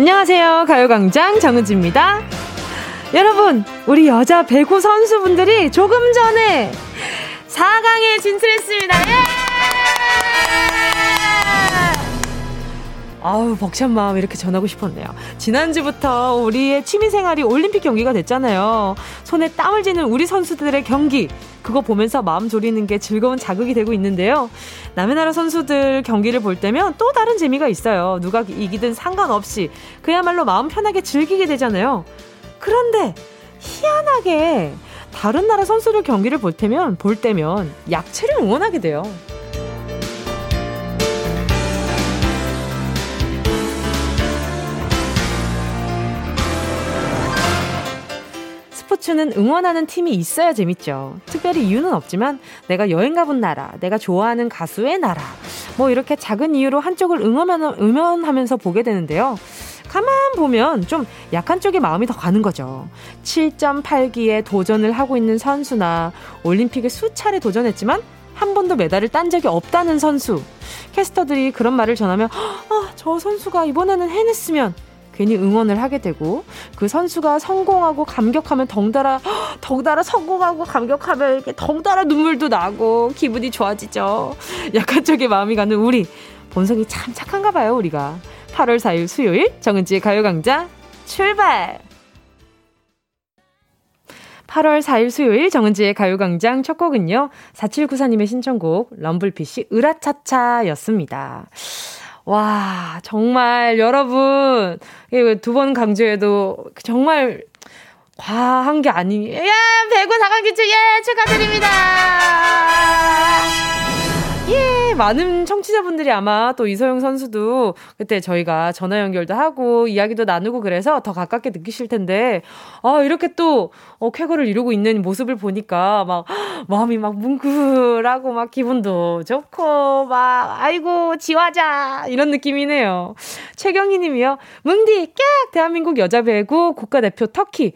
안녕하세요. 가요광장 정은지입니다. 여러분, 우리 여자 배구 선수분들이 조금 전에 4강에 진출했습니다. 예! 아우 벅찬 마음 이렇게 전하고 싶었네요. 지난주부터 우리의 취미생활이 올림픽 경기가 됐잖아요. 손에 땀을 쥐는 우리 선수들의 경기 그거 보면서 마음 졸이는 게 즐거운 자극이 되고 있는데요. 남의 나라 선수들 경기를 볼 때면 또 다른 재미가 있어요. 누가 이기든 상관없이 그야말로 마음 편하게 즐기게 되잖아요. 그런데 희한하게 다른 나라 선수들 경기를 볼 때면 볼 때면 약체를 응원하게 돼요. 스포츠는 응원하는 팀이 있어야 재밌죠. 특별히 이유는 없지만 내가 여행 가본 나라, 내가 좋아하는 가수의 나라, 뭐 이렇게 작은 이유로 한쪽을 응원하면서 보게 되는데요. 가만 보면 좀 약한 쪽에 마음이 더 가는 거죠. 7.8기에 도전을 하고 있는 선수나 올림픽에 수차례 도전했지만 한 번도 메달을 딴 적이 없다는 선수. 캐스터들이 그런 말을 전하면, 아, 저 선수가 이번에는 해냈으면 괜히 응원을 하게 되고 그 선수가 성공하고 감격하면 덩달아 덩달아 성공하고 감격하면 이렇게 덩달아 눈물도 나고 기분이 좋아지죠. 약한 쪽에 마음이 가는 우리 본성이 참 착한가 봐요 우리가. 8월 4일 수요일 정은지의 가요강좌 출발! 8월 4일 수요일 정은지의 가요광장 첫 곡은요. 4794님의 신청곡 럼블피쉬 으라차차였습니다. 와, 정말 여러분, 두 번 강조해도 정말 과한 게 아니, 예, 배구 4강 기출, 예, 축하드립니다! 예, 많은 청취자분들이 아마 또 이소영 선수도 그때 저희가 전화 연결도 하고 이야기도 나누고 그래서 더 가깝게 느끼실 텐데, 아, 이렇게 또, 어, 쾌거를 이루고 있는 모습을 보니까 막, 마음이 막 뭉클하고 막 기분도 좋고, 막, 아이고, 지화자! 이런 느낌이네요. 최경희 님이요. 뭉디, 깍! 대한민국 여자 배구 국가대표 터키.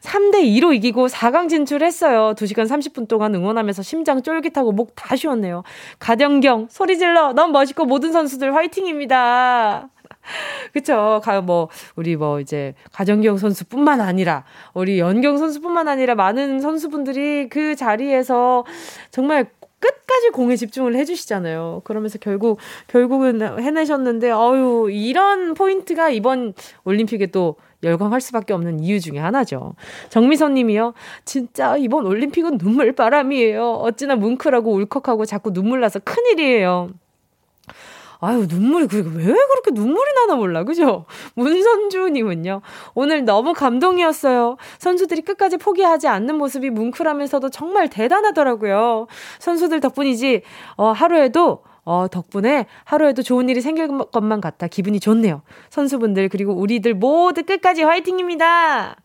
3대2로 이기고 4강 진출했어요. 2시간 30분 동안 응원하면서 심장 쫄깃하고 목 다 쉬었네요. 가정경 소리 질러 너무 멋있고 모든 선수들 화이팅입니다. 그쵸. 가, 뭐, 우리 뭐, 이제, 가정경 선수뿐만 아니라, 우리 연경 선수뿐만 아니라 많은 선수분들이 그 자리에서 정말 끝까지 공에 집중을 해주시잖아요. 그러면서 결국, 결국은 해내셨는데, 어유 이런 포인트가 이번 올림픽에 또 열광할 수밖에 없는 이유 중에 하나죠. 정미선 님이요. 진짜 이번 올림픽은 눈물바람이에요. 어찌나 뭉클하고 울컥하고 자꾸 눈물 나서 큰일이에요. 아유, 눈물이, 그왜 그렇게 눈물이 나나 몰라, 그죠? 문선주님은요, 오늘 너무 감동이었어요. 선수들이 끝까지 포기하지 않는 모습이 뭉클하면서도 정말 대단하더라고요. 선수들 덕분이지, 어, 하루에도 어, 덕분에 하루에도 좋은 일이 생길 것만 같아 기분이 좋네요. 선수분들, 그리고 우리들 모두 끝까지 화이팅입니다!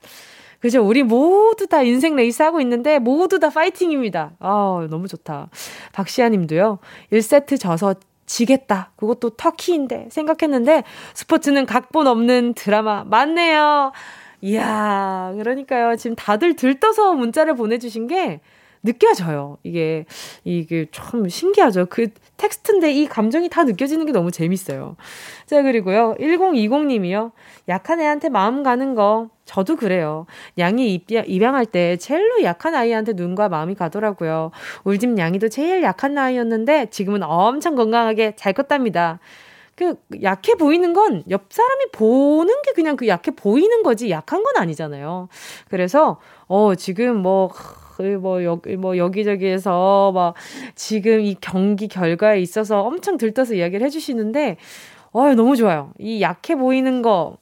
그죠? 우리 모두 다 인생 레이스 하고 있는데 모두 다 파이팅입니다. 아, 너무 좋다. 박시아 님도요. 1세트 져서 지겠다. 그것도 터키인데 생각했는데 스포츠는 각본 없는 드라마 맞네요. 이야, 그러니까요. 지금 다들 들떠서 문자를 보내 주신 게 느껴져요. 이게, 이게 참 신기하죠. 그 텍스트인데 이 감정이 다 느껴지는 게 너무 재밌어요. 자, 그리고요. 1020님이요. 약한 애한테 마음 가는 거, 저도 그래요. 양이 입양, 입양할 때 제일로 약한 아이한테 눈과 마음이 가더라고요. 울집 양이도 제일 약한 아이였는데 지금은 엄청 건강하게 잘 컸답니다. 그 약해 보이는 건 옆 사람이 보는 게 그냥 그 약해 보이는 거지 약한 건 아니잖아요. 그래서 어 지금 뭐그 뭐 여기 뭐 여기저기에서 막 지금 이 경기 결과에 있어서 엄청 들떠서 이야기를 해주시는데 어 너무 좋아요. 이 약해 보이는 거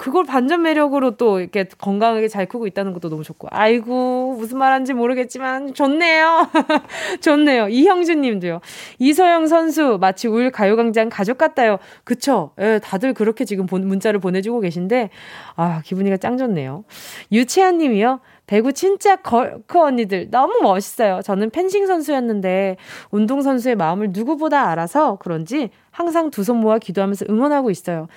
그걸 반전 매력으로 또 이렇게 건강하게 잘 크고 있다는 것도 너무 좋고. 아이고, 무슨 말 하는지 모르겠지만, 좋네요. 좋네요. 이형준 님도요. 이서영 선수, 마치 울 가요광장 가족 같다요. 그쵸? 예, 다들 그렇게 지금 문자를 보내주고 계신데, 아, 기분이가 짱 좋네요. 유채한 님이요. 배구 진짜 걸크 언니들 너무 멋있어요. 저는 펜싱 선수였는데 운동 선수의 마음을 누구보다 알아서 그런지 항상 두 손 모아 기도하면서 응원하고 있어요.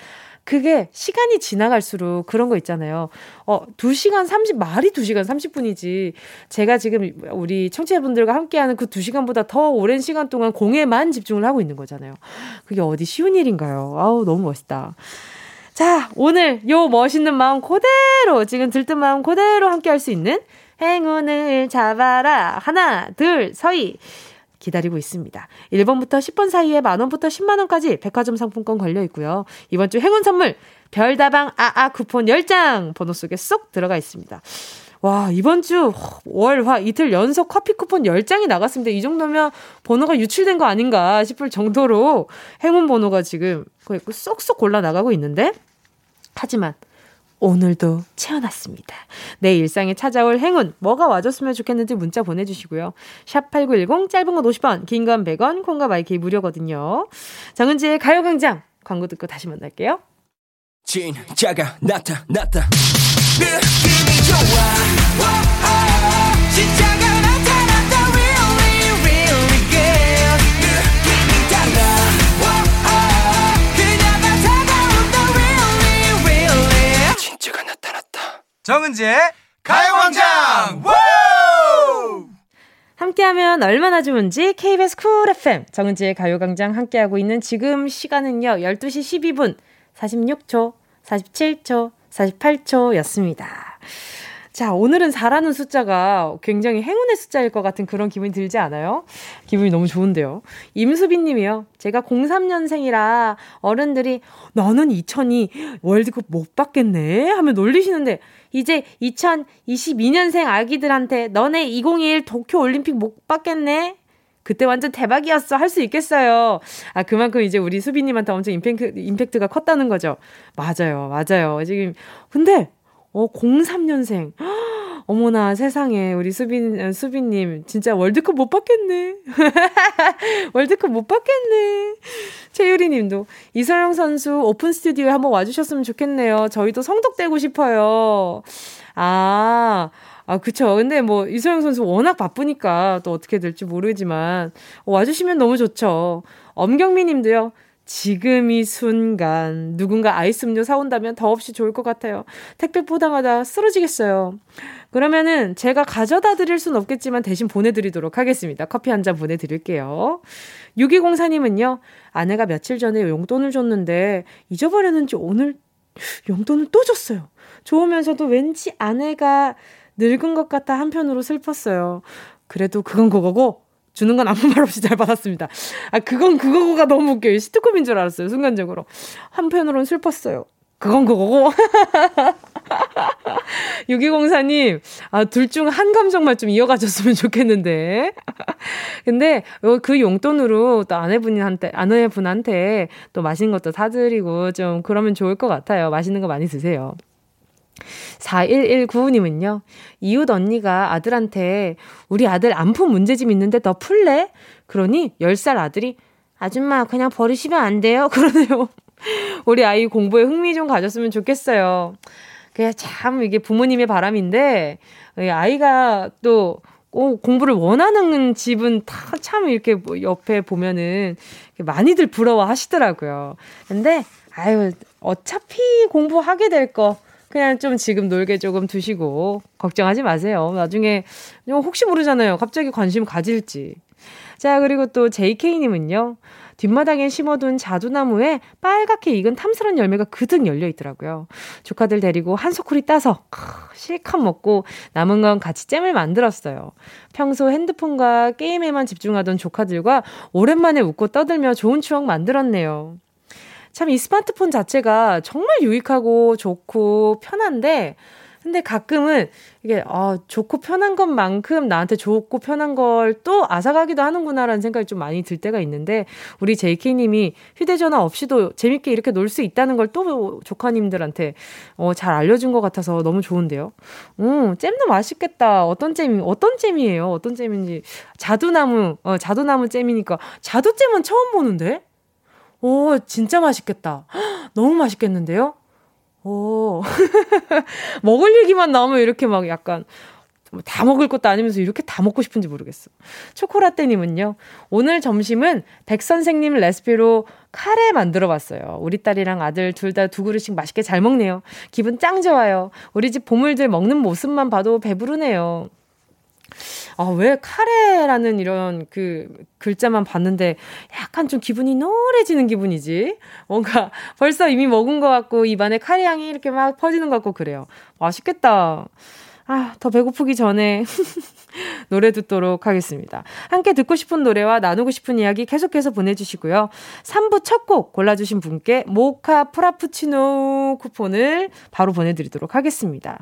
그게 시간이 지나갈수록 그런 거 있잖아요. 어, 2시간 30, 말이 2시간 30분이지. 제가 지금 우리 청취자분들과 함께하는 그 2시간보다 더 오랜 시간 동안 공에만 집중을 하고 있는 거잖아요. 그게 어디 쉬운 일인가요? 아우, 너무 멋있다. 자, 오늘 요 멋있는 마음 그대로, 지금 들뜬 마음 그대로 함께 할 수 있는 행운을 잡아라. 하나, 둘, 서희. 기다리고 있습니다. 1번부터 10번 사이에 만원부터 10만원까지 백화점 상품권 걸려 있고요. 이번 주 행운 선물, 별다방 아아 쿠폰 10장 번호 속에 쏙 들어가 있습니다. 와, 이번 주 월, 화 이틀 연속 커피 쿠폰 10장이 나갔습니다. 이 정도면 번호가 유출된 거 아닌가 싶을 정도로 행운 번호가 지금 거의 쏙쏙 골라 나가고 있는데 하지만 오늘도 채워놨습니다. 내 일상에 찾아올 행운, 뭐가 와줬으면 좋겠는지 문자 보내주시고요. 샵8910, 짧은 건 50원, 긴 건 100원, 콩과 마이크 무료거든요. 정은지의 가요광장, 광고 듣고 다시 만날게요. 진짜가 나타났다. 느낌이 좋아. 정은지의 가요광장. 함께하면 얼마나 좋은지 KBS 쿨 FM 정은지의 가요광장 함께하고 있는 지금 시간은요 12시 12분. 46초, 47초, 48초였습니다. 자, 오늘은 4라는 숫자가 굉장히 행운의 숫자일 것 같은 그런 기분이 들지 않아요? 기분이 너무 좋은데요. 임수빈 님이요. 제가 03년생이라 어른들이 너는 2002 월드컵 못 받겠네? 하면 놀리시는데 이제 2022년생 아기들한테 너네 2021 도쿄 올림픽 못 받겠네? 그때 완전 대박이었어. 할 수 있겠어요. 아, 그만큼 이제 우리 수비님한테 엄청 임팩트, 임팩트가 컸다는 거죠. 맞아요. 맞아요. 지금, 근데, 어, 03년생. 어머나 세상에 우리 수빈 수빈님 진짜 월드컵 못 받겠네. 월드컵 못 받겠네. 최유리님도 이서영 선수 오픈 스튜디오에 한번 와주셨으면 좋겠네요. 저희도 성덕되고 싶어요. 아 아, 그쵸. 근데 뭐, 이소영 선수 워낙 바쁘니까 또 어떻게 될지 모르지만, 와주시면 너무 좋죠. 엄경미 님도요, 지금 이 순간, 누군가 아이스 음료 사온다면 더없이 좋을 것 같아요. 택배 포장하다 쓰러지겠어요. 그러면은 제가 가져다 드릴 순 없겠지만 대신 보내드리도록 하겠습니다. 커피 한 잔 보내드릴게요. 6204님은요, 아내가 며칠 전에 용돈을 줬는데, 잊어버렸는지 오늘 용돈을 또 줬어요. 좋으면서도 왠지 아내가 늙은 것 같아 한편으로 슬펐어요. 그래도 그건 그거고 주는 건 아무 말 없이 잘 받았습니다. 아 그건 그거가 너무 웃겨요. 시트콤인 줄 알았어요. 순간적으로 한편으로는 슬펐어요. 그건 그거고. 6204님, 아, 둘 중 한 감정만 좀 이어가줬으면 좋겠는데. 근데 그 용돈으로 또 아내분한테, 아내분한테 또 맛있는 것도 사드리고 좀 그러면 좋을 것 같아요. 맛있는 거 많이 드세요. 4119님은요, 이웃 언니가 아들한테 우리 아들 안푼 문제집 있는데 너 풀래? 그러니 10살 아들이 아줌마 그냥 버리시면 안 돼요? 그러네요. 우리 아이 공부에 흥미 좀 가졌으면 좋겠어요. 그게 참 이게 부모님의 바람인데, 아이가 또 공부를 원하는 집은 다 참 이렇게 뭐 옆에 보면은 많이들 부러워 하시더라고요. 근데, 아유, 어차피 공부하게 될 거, 그냥 좀 지금 놀게 조금 두시고 걱정하지 마세요. 나중에 혹시 모르잖아요. 갑자기 관심 가질지. 자, 그리고 또 JK님은요. 뒷마당에 심어둔 자두나무에 빨갛게 익은 탐스런 열매가 그득 열려 있더라고요. 조카들 데리고 한 소쿠리 따서 실컷 먹고 남은 건 같이 잼을 만들었어요. 평소 핸드폰과 게임에만 집중하던 조카들과 오랜만에 웃고 떠들며 좋은 추억 만들었네요. 참 이 스마트폰 자체가 정말 유익하고 좋고 편한데 근데 가끔은 이게 아 좋고 편한 것만큼 나한테 좋고 편한 걸또 앗아가기도 하는구나라는 생각이 좀 많이 들 때가 있는데 우리 JK님이 휴대전화 없이도 재밌게 이렇게 놀 수 있다는 걸 또 조카님들한테 어, 잘 알려준 것 같아서 너무 좋은데요. 음 잼도 맛있겠다. 어떤 잼이 어떤 잼이에요? 어떤 잼인지 자두나무 어 자두나무 잼이니까 자두잼은 처음 보는데. 오, 진짜 맛있겠다. 너무 맛있겠는데요? 오. 먹을 얘기만 나오면 이렇게 막 약간 다 먹을 것도 아니면서 이렇게 다 먹고 싶은지 모르겠어. 초코라떼님은요, 오늘 점심은 백 선생님 레시피로 카레 만들어 봤어요. 우리 딸이랑 아들 둘 다 두 그릇씩 맛있게 잘 먹네요. 기분 짱 좋아요. 우리 집 보물들 먹는 모습만 봐도 배부르네요. 아, 왜 카레라는 이런 그 글자만 봤는데 약간 좀 기분이 노래지는 기분이지? 뭔가 벌써 이미 먹은 것 같고 입안에 카레 향이 이렇게 막 퍼지는 것 같고 그래요. 맛있겠다. 아, 더 배고프기 전에 노래 듣도록 하겠습니다. 함께 듣고 싶은 노래와 나누고 싶은 이야기 계속해서 보내주시고요. 3부 첫 곡 골라주신 분께 모카 프라푸치노 쿠폰을 바로 보내드리도록 하겠습니다.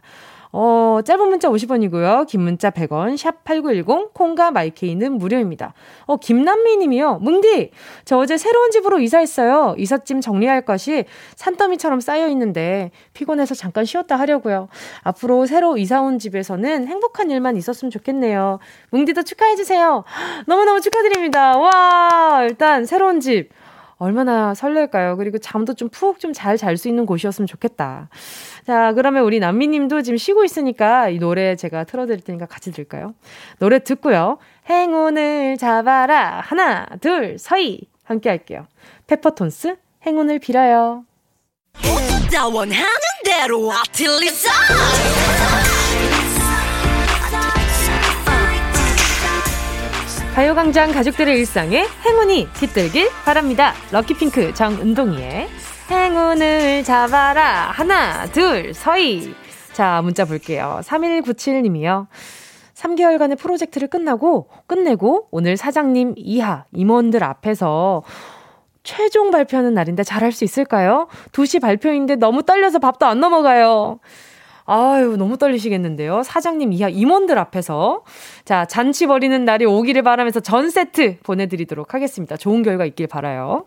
어, 짧은 문자 50원이고요. 긴 문자 100원, 샵 8910, 콩과 마이케이는 무료입니다. 어, 김남미 님이요. 뭉디! 저 어제 새로운 집으로 이사했어요. 이삿짐 정리할 것이 산더미처럼 쌓여 있는데 피곤해서 잠깐 쉬었다 하려고요. 앞으로 새로 이사 온 집에서는 행복한 일만 있었으면 좋겠네요. 뭉디도 축하해주세요. 너무너무 축하드립니다. 와! 일단 새로운 집. 얼마나 설렐까요? 그리고 잠도 좀 푹 좀 잘 잘 수 있는 곳이었으면 좋겠다. 자, 그러면 우리 남미 님도 지금 쉬고 있으니까 이 노래 제가 틀어드릴 테니까 같이 들을까요? 노래 듣고요. 행운을 잡아라. 하나, 둘, 서희. 함께 할게요. 페퍼톤스, 행운을 빌어요. 가요광장 가족들의 일상에 행운이 깃들길 바랍니다. 럭키핑크 정은동이의 행운을 잡아라. 하나, 둘, 서희. 자, 문자 볼게요. 3197님이요. 3개월간의 프로젝트를 끝나고, 끝내고, 오늘 사장님 이하, 임원들 앞에서 최종 발표하는 날인데 잘할 수 있을까요? 2시 발표인데 너무 떨려서 밥도 안 넘어가요. 아유, 너무 떨리시겠는데요. 사장님 이하 임원들 앞에서. 자, 잔치 벌이는 날이 오기를 바라면서 전 세트 보내드리도록 하겠습니다. 좋은 결과 있길 바라요.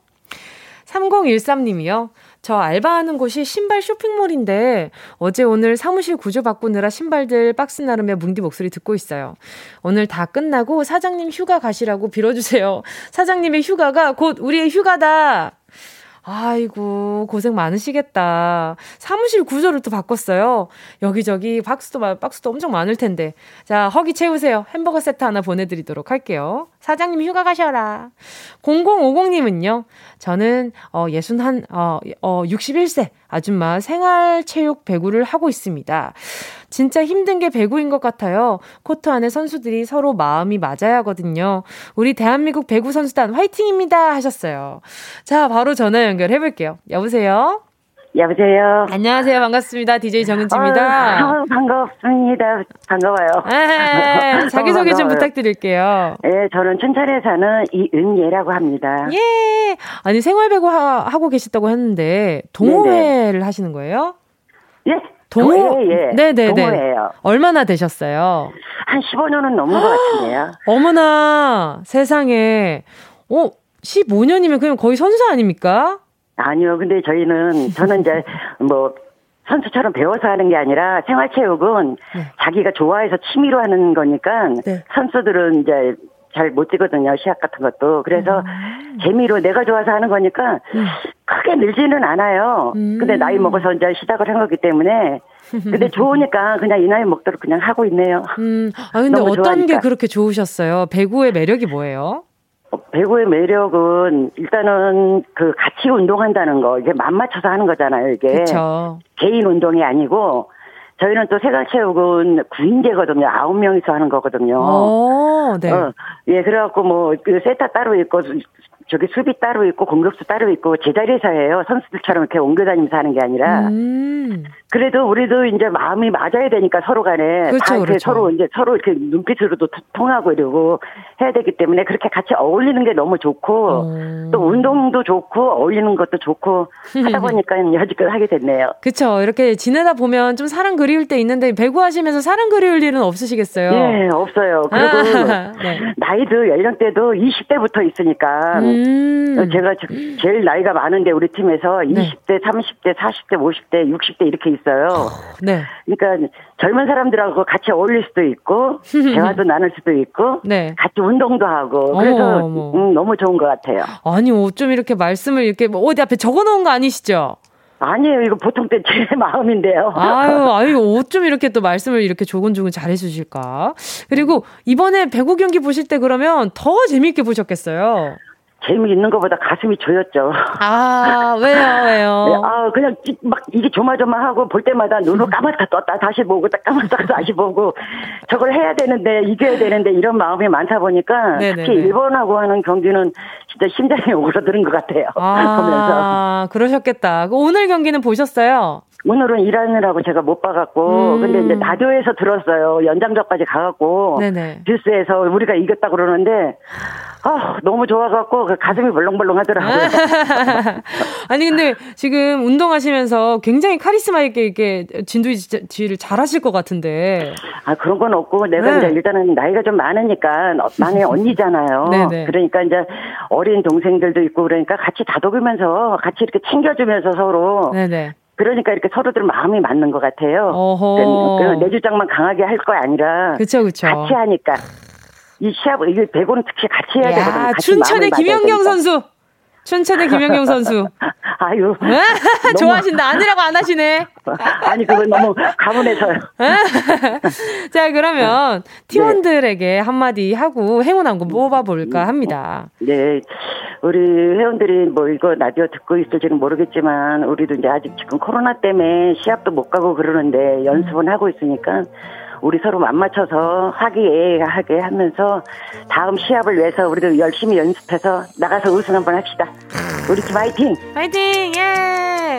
3013님이요. 저 알바하는 곳이 신발 쇼핑몰인데 어제 오늘 사무실 구조 바꾸느라 신발들 박스 나르며 뭉디 목소리 듣고 있어요. 오늘 다 끝나고 사장님 휴가 가시라고 빌어주세요. 사장님의 휴가가 곧 우리의 휴가다. 아이고, 고생 많으시겠다. 사무실 구조를 또 바꿨어요. 여기저기 박스도, 박스도 엄청 많을 텐데. 자, 허기 채우세요. 햄버거 세트 하나 보내드리도록 할게요. 사장님 휴가 가셔라. 0050님은요, 저는, 어, 예순 한, 어, 어, 61세 아줌마 생활체육 배구를 하고 있습니다. 진짜 힘든 게 배구인 것 같아요. 코트 안에 선수들이 서로 마음이 맞아야 하거든요. 우리 대한민국 배구 선수단 화이팅입니다 하셨어요. 자, 바로 전화 연결해 볼게요. 여보세요? 여보세요. 안녕하세요. 반갑습니다. DJ 정은지입니다. 어, 반갑습니다. 반가워요. 네, 자기소개 좀 부탁드릴게요. 예, 저는 춘천에 사는 이은예라고 합니다. 예. 아니, 생활배구 하, 고 계셨다고 했는데, 동호회를 네네. 하시는 거예요? 예, 동호, 예, 예. 네네네. 동호예요. 얼마나 되셨어요? 한 15년은 넘은 것 같은데요. 어머나, 세상에. 어, 15년이면 그냥 거의 선수 아닙니까? 아니요. 근데 저희는, 저는 이제 뭐, 선수처럼 배워서 하는 게 아니라 생활체육은 네. 자기가 좋아해서 취미로 하는 거니까 네. 선수들은 이제 잘 못 뛰거든요. 시합 같은 것도. 그래서 음. 재미로 내가 좋아서 하는 거니까 음. 크게 늘지는 않아요. 음. 근데 나이 먹어서 이제 시작을 한 거기 때문에 근데 좋으니까 그냥 이 나이 먹도록 그냥 하고 있네요. 음. 아 근데 어떤 좋아하니까. 게 그렇게 좋으셨어요? 배구의 매력이 뭐예요? 어, 배구의 매력은 일단은 그 같이 운동한다는 거 이게 맘 맞춰서 하는 거잖아요. 이게 그쵸. 개인 운동이 아니고 저희는 또 세관체육은 구인제거든요. 아홉 명이서 하는 거거든요. 오, 네. 어, 예, 그래갖고 뭐, 그 세타 따로 있고, 저기 수비 따로 있고 공격수 따로 있고 제자리에서 해요. 선수들처럼 이렇게 옮겨 다니면서 하는 게 아니라. 음. 그래도 우리도 이제 마음이 맞아야 되니까 서로 간에 그렇죠, 다 이렇게 그렇죠. 서로 이제 서로 이렇게 눈빛으로도 통하고 이러고 해야 되기 때문에 그렇게 같이 어울리는 게 너무 좋고 음. 또 운동도 좋고 어울리는 것도 좋고 하다 보니까 여지껏 하게 됐네요. 그렇죠. 이렇게 지내다 보면 좀 사랑 그리울 때 있는데 배구하시면서 사랑 그리울 일은 없으시겠어요? 네, 없어요. 그리고 네. 나이도 연령대도 20대부터 있으니까 음. 음. 제가 제일 나이가 많은데 우리 팀에서 네. 20대, 30대, 40대, 50대, 60대 이렇게 있 어요. 네. 그러니까 젊은 사람들하고 같이 어울릴 수도 있고 대화도 나눌 수도 있고 네. 같이 운동도 하고 그래서 음, 너무 좋은 것 같아요. 아니 어쩜 이렇게 말씀을 이렇게 뭐 어디 앞에 적어놓은 거 아니시죠? 아니에요. 이거 보통 때 제 마음인데요. 아유, 아유, 어쩜 이렇게 또 말씀을 이렇게 조곤조곤 잘해주실까. 그리고 이번에 배구 경기 보실 때 그러면 더 재미있게 보셨겠어요. 재미있는 것보다 가슴이 조였죠. 아, 왜요, 왜요? 아, 그냥 막 이게 조마조마하고 볼 때마다 눈을 까맣다 떴다 다시 보고 딱 까맣다 다시 보고 저걸 해야 되는데 이겨야 되는데 이런 마음이 많다 보니까 네네네. 특히 일본하고 하는 경기는 진짜 심장이 오그라드는 것 같아요. 아, 보면서. 그러셨겠다. 오늘 경기는 보셨어요? 오늘은 일하느라고 제가 못 봐갖고 음. 근데 이제 라디오에서 들었어요 연장전까지 가갖고 네네. 뉴스에서 우리가 이겼다 그러는데 아 너무 좋아갖고 그 가슴이 벌렁벌렁 하더라고요. 아니 근데 지금 운동하시면서 굉장히 카리스마 있게 이렇게 진두지를 잘하실 것 같은데. 아 그런 건 없고 내가 네. 이제 일단은 나이가 좀 많으니까 막내 언니잖아요. 네네. 그러니까 이제 어린 동생들도 있고 그러니까 같이 다독이면서 같이 이렇게 챙겨주면서 서로. 네네. 그러니까 이렇게 서로들 마음이 맞는 것 같아요. 어허. 그, 내 주장만 강하게 할 거 아니라 그쵸, 그쵸. 같이 하니까 이 시합 이게 배구는 특히 같이 해야 되거든요. 춘천의 김연경 선수. 춘천의 김연경 선수. 아유. 좋아하신다. 아니라고 안 하시네. 아니, 그건 너무 가문에서요. 자, 그러면 네. 팀원들에게 한마디 하고 행운 한번 뽑아볼까 합니다. 네. 우리 회원들이 뭐 이거 라디오 듣고 있을지는 모르겠지만, 우리도 이제 아직 지금 코로나 때문에 시합도 못 가고 그러는데 연습은 하고 있으니까, 우리 서로 맞맞춰서 화기애애하게 하면서 다음 시합을 위해서 우리도 열심히 연습해서 나가서 우승 한번 합시다. 우리 팀 화이팅! 화이팅! 예!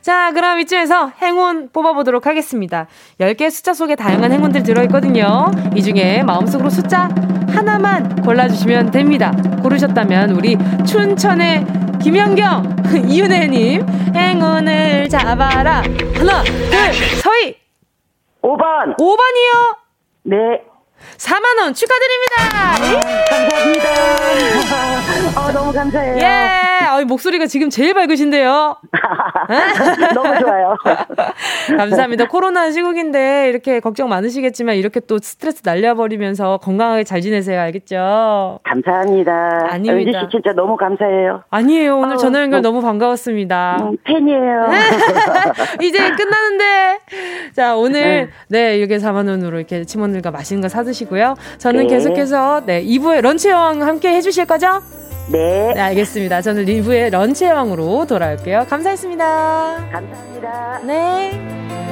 자, 그럼 이쯤에서 행운 뽑아보도록 하겠습니다. 10개 숫자 속에 다양한 행운들 들어있거든요. 이 중에 마음속으로 숫자 하나만 골라주시면 됩니다. 고르셨다면 우리 춘천의 김연경, 이윤혜님, 행운을 잡아라. 하나, 둘, 서희! 5번. 5번이요? 네. 4만원 축하드립니다! 아, 감사합니다. 아, 너무 감사해요. 예! 아, 목소리가 지금 제일 밝으신데요. 너무 좋아요. 감사합니다. 코로나 시국인데 이렇게 걱정 많으시겠지만 이렇게 또 스트레스 날려버리면서 건강하게 잘 지내세요. 알겠죠? 감사합니다. 아닙니다. 씨 진짜 너무 감사해요. 아니에요. 오늘 어, 전화 연결 어, 너무 반가웠습니다. 음, 팬이에요. 이제 끝나는데. 자, 오늘 네, 네 이렇게 4만 원으로 이렇게 팀원들과 맛있는 거 사 드시고요. 저는 네. 계속해서 네, 2부에 런치 여왕 함께 해 주실 거죠? 네. 네, 알겠습니다. 저는 리브의 런치 여왕으로 돌아올게요. 감사했습니다. 감사합니다. 네.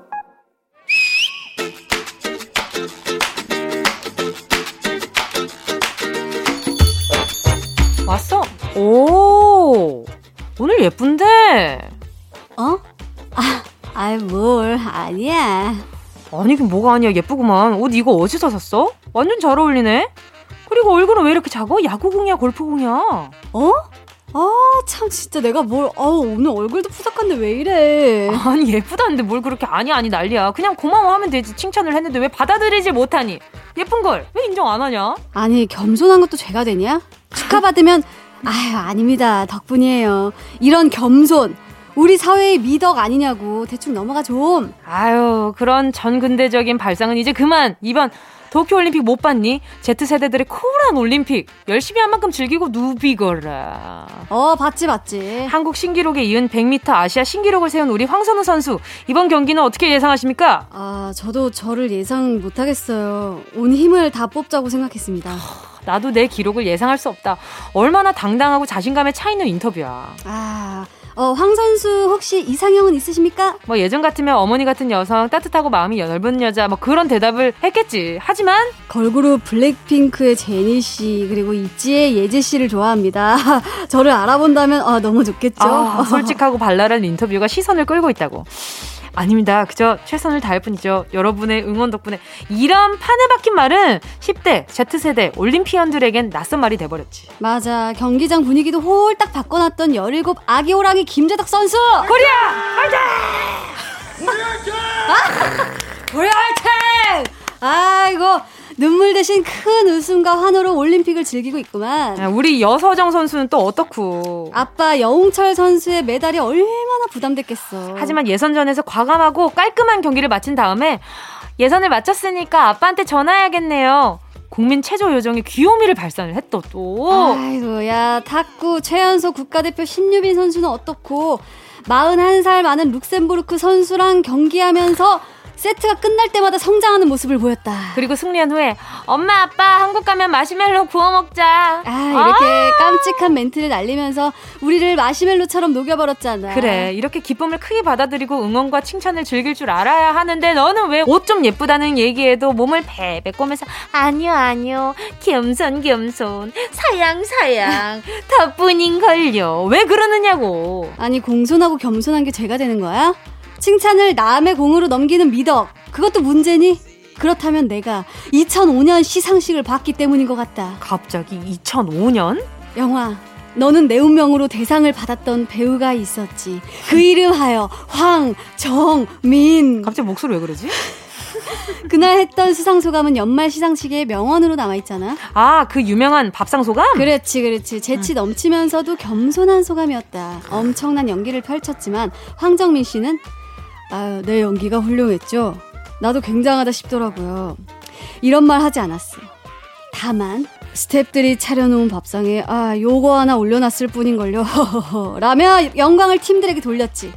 왔어? 오, 오늘 예쁜데? 어? 아, 아이, 뭘, 아니야. 아니, 그 뭐가 아니야. 예쁘구만. 옷 이거 어디서 샀어? 완전 잘 어울리네? 그리고 얼굴은 왜 이렇게 작아? 야구공이야, 골프공이야? 어? 아, 참, 진짜 내가 뭘, 어 오늘 얼굴도 푸석한데 왜 이래. 아니, 예쁘다는데 뭘 그렇게 아니, 아니 난리야. 그냥 고마워하면 되지. 칭찬을 했는데 왜 받아들이지 못하니? 예쁜 걸 왜 인정 안 하냐? 아니, 겸손한 것도 죄가 되냐? 축하받으면 아유 아닙니다 덕분이에요 이런 겸손 우리 사회의 미덕 아니냐고. 대충 넘어가 좀 아유 그런 전근대적인 발상은 이제 그만. 이번 도쿄올림픽 못 봤니? Z세대들의 쿨한 올림픽. 열심히 한 만큼 즐기고 누비거라. 어 봤지 봤지. 한국 신기록에 이은 100m 아시아 신기록을 세운 우리 황선우 선수. 이번 경기는 어떻게 예상하십니까? 아 저도 저를 예상 못하겠어요. 온 힘을 다 뽑자고 생각했습니다. 나도 내 기록을 예상할 수 없다. 얼마나 당당하고 자신감에 차 있는 인터뷰야. 아, 어, 황 선수 혹시 이상형은 있으십니까? 뭐 예전 같으면 어머니 같은 여성, 따뜻하고 마음이 넓은 여자, 뭐 그런 대답을 했겠지. 하지만 걸그룹 블랙핑크의 제니 씨 그리고 있지의 예지 씨를 좋아합니다. 저를 알아본다면 아, 너무 좋겠죠. 아, 솔직하고 발랄한 인터뷰가 시선을 끌고 있다고. 아닙니다. 그저 최선을 다할 뿐이죠. 여러분의 응원 덕분에 이런 판에 박힌 말은 10대 Z세대 올림피언들에겐 낯선 말이 돼버렸지. 맞아. 경기장 분위기도 홀딱 바꿔놨던 17 아기 호랑이 김재덕 선수! 코리아! 화이팅! 우리 화이팅! 아, 우리 화이팅! 아이고 눈물 대신 큰 웃음과 환호로 올림픽을 즐기고 있구만. 야, 우리 여서정 선수는 또 어떻고? 아빠 여웅철 선수의 메달이 얼마나 부담됐겠어. 하지만 예선전에서 과감하고 깔끔한 경기를 마친 다음에 예선을 마쳤으니까 아빠한테 전화해야겠네요. 국민 체조 요정의 귀요미를 발산을 했다 또. 아이고 야 탁구 최연소 국가대표 신유빈 선수는 어떻고 41살 많은 룩셈부르크 선수랑 경기하면서 세트가 끝날 때마다 성장하는 모습을 보였다. 그리고 승리한 후에 엄마 아빠 한국 가면 마시멜로 구워 먹자. 아 이렇게 아~ 깜찍한 멘트를 날리면서 우리를 마시멜로처럼 녹여버렸잖아. 그래 이렇게 기쁨을 크게 받아들이고 응원과 칭찬을 즐길 줄 알아야 하는데 너는 왜 옷 좀 예쁘다는 얘기에도 몸을 베베 꼬면서 아니요 아니요 겸손 겸손 사양 사양 덕분인걸요 왜 그러느냐고. 아니 공손하고 겸손한 게 죄가 되는 거야? 칭찬을 남의 공으로 넘기는 미덕. 그것도 문제니? 그렇다면 내가 2005년 시상식을 봤기 때문인 것 같다. 갑자기 2005년? 영화, 너는 내 운명으로 대상을 받았던 배우가 있었지. 그 이름 하여 황정민. 갑자기 목소리 왜 그러지? 그날 했던 수상 소감은 연말 시상식의 명언으로 남아 있잖아. 아, 그 유명한 밥상 소감? 그렇지, 그렇지. 재치 넘치면서도 겸손한 소감이었다. 엄청난 연기를 펼쳤지만 황정민 씨는 아유, 내 연기가 훌륭했죠? 나도 굉장하다 싶더라고요. 이런 말 하지 않았어. 다만, 스탭들이 차려놓은 밥상에, 아, 요거 하나 올려놨을 뿐인걸요. 라며 영광을 팀들에게 돌렸지.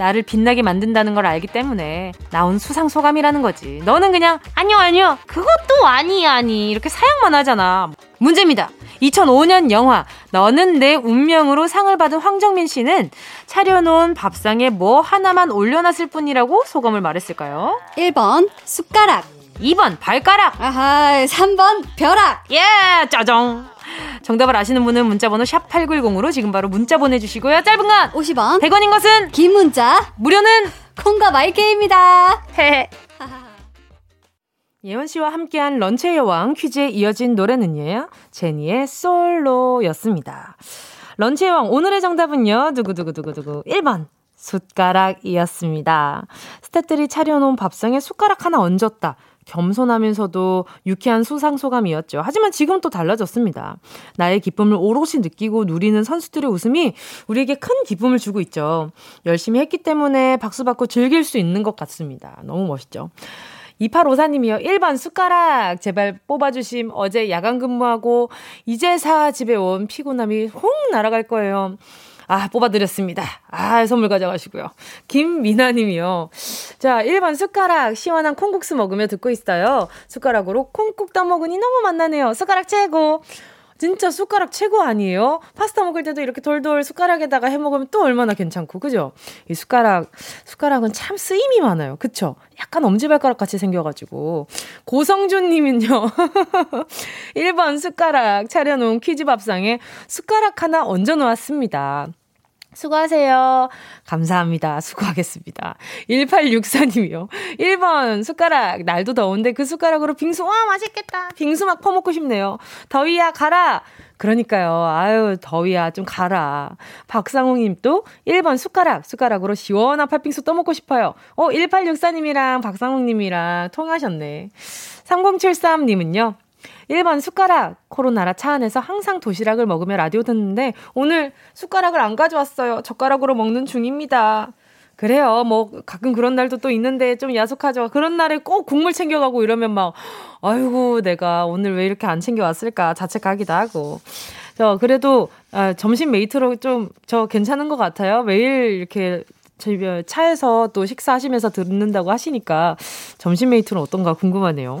나를 빛나게 만든다는 걸 알기 때문에 나온 수상 소감이라는 거지. 너는 그냥, 아니요, 아니요. 그것도 아니, 아니. 이렇게 사양만 하잖아. 문제입니다. 2005년 영화 너는 내 운명으로 상을 받은 황정민 씨는 차려놓은 밥상에 뭐 하나만 올려놨을 뿐이라고 소감을 말했을까요? 1번 숟가락 2번 발가락 아하 3번 벼락 예 짜정 정답을 아시는 분은 문자번호 샵 8910으로 지금 바로 문자 보내주시고요. 짧은 건 50원 100원인 것은 긴 문자 무료는 콩과 my K입니다. 헤헤 예원 씨와 함께한 런치의 여왕 퀴즈에 이어진 노래는요. 제니의 솔로였습니다. 런치의 왕 오늘의 정답은요. 두구두구두구두구 1번 숟가락이었습니다. 스태프들이 차려놓은 밥상에 숟가락 하나 얹었다. 겸손하면서도 유쾌한 수상 소감이었죠. 하지만 지금 또 달라졌습니다. 나의 기쁨을 오롯이 느끼고 누리는 선수들의 웃음이 우리에게 큰 기쁨을 주고 있죠. 열심히 했기 때문에 박수 받고 즐길 수 있는 것 같습니다. 너무 멋있죠. 2854님이요. 1번 숟가락 제발 뽑아주심. 어제 야간 근무하고 이제사 집에 온 피곤함이 홍 날아갈 거예요. 아, 뽑아드렸습니다. 아, 선물 가져가시고요. 김미나 님이요. 자, 1번 숟가락 시원한 콩국수 먹으며 듣고 있어요. 숟가락으로 콩국 떠먹으니 너무 맛나네요. 숟가락 최고. 진짜 숟가락 최고 아니에요? 파스타 먹을 때도 이렇게 돌돌 숟가락에다가 해 먹으면 또 얼마나 괜찮고, 그죠? 이 숟가락, 숟가락은 참 쓰임이 많아요. 그쵸? 약간 엄지발가락 같이 생겨가지고. 고성준님은요, 1번 숟가락 차려놓은 퀴즈 밥상에 숟가락 하나 얹어놓았습니다. 수고하세요. 감사합니다. 수고하겠습니다. 1864님이요. 1번 숟가락. 날도 더운데 그 숟가락으로 빙수, 와, 맛있겠다. 빙수 막 퍼먹고 싶네요. 더위야, 가라. 그러니까요. 아유, 더위야, 좀 가라. 박상웅님 또 1번 숟가락. 숟가락으로 시원한 팥빙수 떠먹고 싶어요. 어, 1864님이랑 박상웅님이랑 통하셨네. 3073님은요. 1번 숟가락. 코로나라 차 안에서 항상 도시락을 먹으며 라디오 듣는데 오늘 숟가락을 안 가져왔어요. 젓가락으로 먹는 중입니다. 그래요. 뭐 가끔 그런 날도 또 있는데 좀 야속하죠. 그런 날에 꼭 국물 챙겨가고 이러면 막 아이고 내가 오늘 왜 이렇게 안 챙겨왔을까 자책하기도 하고. 저 그래도 아, 점심 mate로 좀 저 괜찮은 것 같아요. 매일 이렇게 저희 차에서 또 식사하시면서 듣는다고 하시니까 점심 mate는 어떤가 궁금하네요.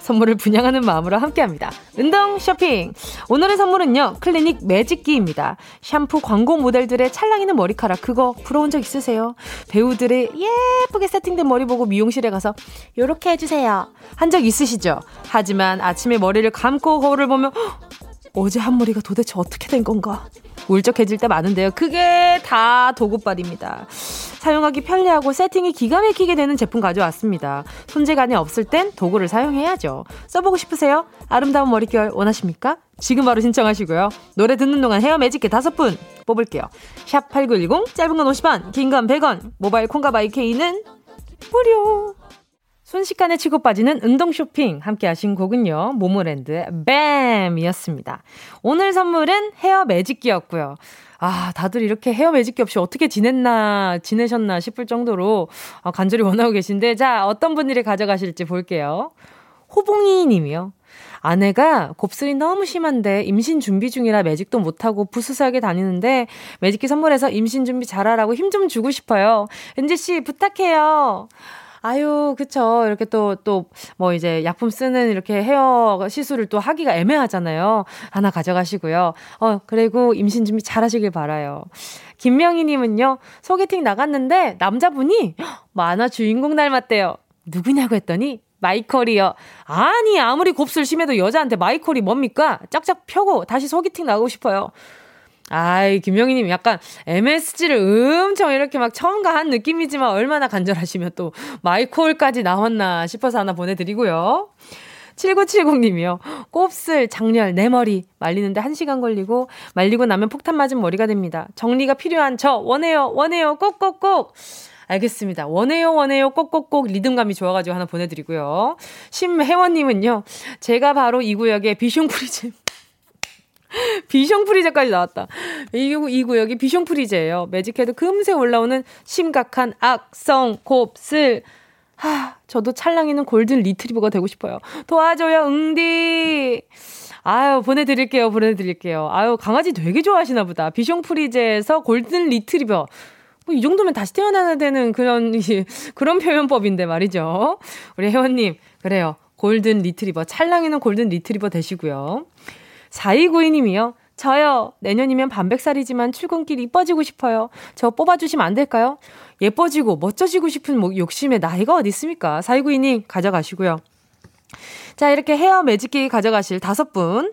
선물을 분양하는 마음으로 함께합니다. 운동 쇼핑. 오늘의 선물은요. 클리닉 매직기입니다. 샴푸 광고 모델들의 찰랑이는 머리카락 그거 부러운 적 있으세요? 배우들의 예쁘게 세팅된 머리 보고 미용실에 가서 요렇게 해주세요. 한 적 있으시죠? 하지만 아침에 머리를 감고 거울을 보면 어제 한 머리가 도대체 어떻게 된 건가? 울적해질 때 많은데요. 그게 다 도구빨입니다. 사용하기 편리하고 세팅이 기가 막히게 되는 제품 가져왔습니다. 손재간이 없을 땐 도구를 사용해야죠. 써보고 싶으세요? 아름다운 머릿결 원하십니까? 지금 바로 신청하시고요. 노래 듣는 동안 헤어 매직기 다섯 분 뽑을게요. 샵 8910, 짧은 건 50원, 긴 건 100원, 모바일 콩과 마이케이는 무료. 순식간에 치고 빠지는 운동 쇼핑 함께 하신 곡은요. 모모랜드의 뱀이었습니다. 오늘 선물은 헤어 매직기였고요. 아, 다들 이렇게 헤어 매직기 없이 어떻게 지냈나, 지내셨나 싶을 정도로 아, 간절히 원하고 계신데, 자, 어떤 분들이 가져가실지 볼게요. 호봉이 님이요. 아내가 곱슬이 너무 심한데 임신 준비 중이라 매직도 못하고 부스스하게 다니는데 매직기 선물해서 임신 준비 잘하라고 힘 좀 주고 싶어요. 은지씨 부탁해요. 아유, 그쵸. 이렇게 또, 또, 뭐 이제 약품 쓰는 이렇게 헤어 시술을 또 하기가 애매하잖아요. 하나 가져가시고요. 어, 그리고 임신 준비 잘 하시길 바라요. 김명희님은요, 소개팅 나갔는데 남자분이 만화 주인공 닮았대요. 누구냐고 했더니 마이컬이요. 아니, 아무리 곱슬 심해도 여자한테 마이컬이 뭡니까? 짝짝 펴고 다시 소개팅 나가고 싶어요. 아이, 김영희님 약간 MSG를 엄청 이렇게 막 첨가한 느낌이지만 얼마나 간절하시면 또 마이콜까지 나왔나 싶어서 하나 보내드리고요. 7970님이요. 곱슬, 장렬, 내 머리 말리는데 1시간 걸리고 말리고 나면 폭탄 맞은 머리가 됩니다. 정리가 필요한 저 원해요, 원해요, 꼭꼭꼭. 알겠습니다. 원해요, 원해요, 꼭꼭꼭 리듬감이 좋아가지고 하나 보내드리고요. 심혜원님은요. 제가 바로 이 구역의 비숑 프리즘 비숑 프리제까지 나왔다. 이, 이 구역이 비숑 프리제예요. 매직해도 금세 올라오는 심각한 악성 곱슬. 하, 저도 찰랑이는 골든 리트리버가 되고 싶어요. 도와줘요, 응디. 아유, 보내드릴게요, 보내드릴게요. 아유, 강아지 되게 좋아하시나 보다. 비숑 프리제에서 골든 리트리버. 뭐, 이 정도면 다시 태어나야 되는 그런, 그런 표현법인데 말이죠. 우리 혜원님, 그래요. 골든 리트리버. 찰랑이는 골든 리트리버 되시고요. 4292님이요. 저요. 내년이면 반백살이지만 출근길 이뻐지고 싶어요. 저 뽑아주시면 안 될까요? 예뻐지고 멋져지고 싶은 뭐 욕심에 나이가 어디 있습니까? 4292님 가져가시고요. 자, 이렇게 헤어 매직기 가져가실 다섯 분.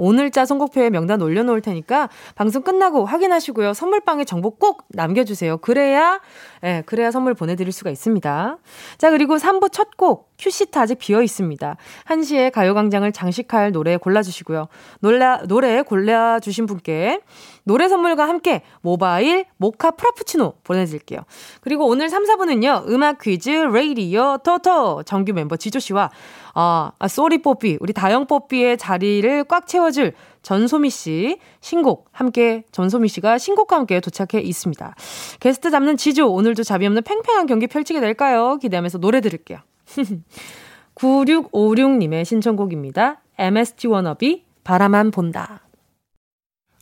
오늘자 선곡표에 명단 올려놓을 테니까 방송 끝나고 확인하시고요. 선물방에 정보 꼭 남겨주세요. 그래야, 예, 네, 그래야 선물 보내드릴 수가 있습니다. 자, 그리고 3부 첫 곡, 큐시트 아직 비어 있습니다. 1시에 가요광장을 장식할 노래 골라주시고요. 노래, 노래 골라주신 분께 노래 선물과 함께 모바일 모카 프라푸치노 보내드릴게요. 그리고 오늘 3, 4분은요, 음악 퀴즈, 레이디오 토토, 정규 멤버 지조씨와 아, 아 sorry 뽀삐, 우리 다영 뽀삐의 자리를 꽉 채워줄 전소미 씨 신곡 함께 전소미 씨가 신곡과 함께 도착해 있습니다. 게스트 잡는 지조 오늘도 자비 없는 팽팽한 경기 펼치게 될까요? 기대하면서 노래 들을게요. 9656님의 신청곡입니다. MSG 워너비 바라만 본다.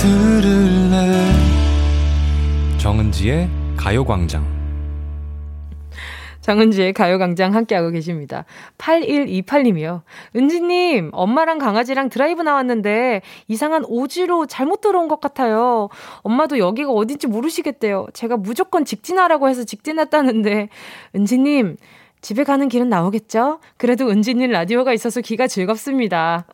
들을래 정은지의 가요광장 정은지의 가요광장 함께하고 계십니다. 8128님이요. 은지님, 엄마랑 강아지랑 드라이브 나왔는데 이상한 오지로 잘못 들어온 것 같아요. 엄마도 여기가 어딘지 모르시겠대요. 제가 무조건 직진하라고 해서 직진했다는데, 은지님, 집에 가는 길은 나오겠죠? 그래도 은지님 라디오가 있어서 귀가 즐겁습니다.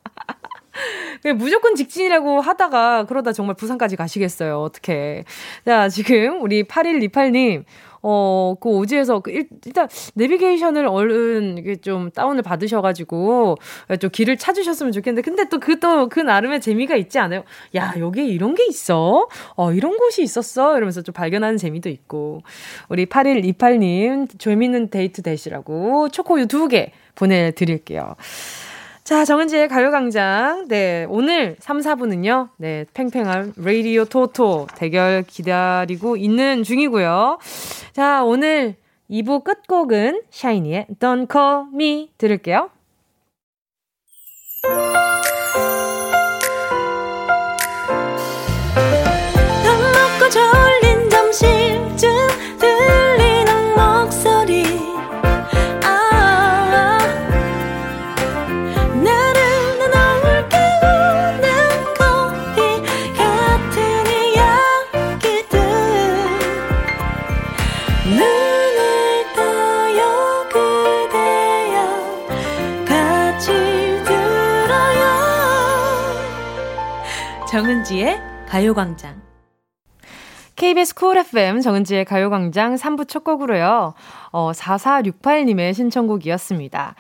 무조건 직진이라고 하다가 그러다 정말 부산까지 가시겠어요. 어떻게. 자, 지금 우리 8128님. 어, 그 오지에서 그 일, 일단 내비게이션을 얼른 이게 좀 다운을 받으셔가지고 좀 길을 찾으셨으면 좋겠는데 근데 또 그 또그 그 나름의 재미가 있지 않아요? 야 여기에 이런 게 있어? 어 이런 곳이 있었어? 이러면서 좀 발견하는 재미도 있고 우리 8128님 재밌는 데이트 되시라고 초코우유 두 개 보내드릴게요. 자, 정은지의 가요광장. 네, 오늘 3, 4부는요, 네, 팽팽한 레이디오 토토 대결 기다리고 있는 중이고요. 자, 오늘 2부 끝곡은 샤이니의 Don't Call Me 들을게요. 정은지의 가요광장. KBS 쿨 FM 정은지의 가요광장 3부 첫 곡으로요. 어, 4468님의 신청곡이었습니다.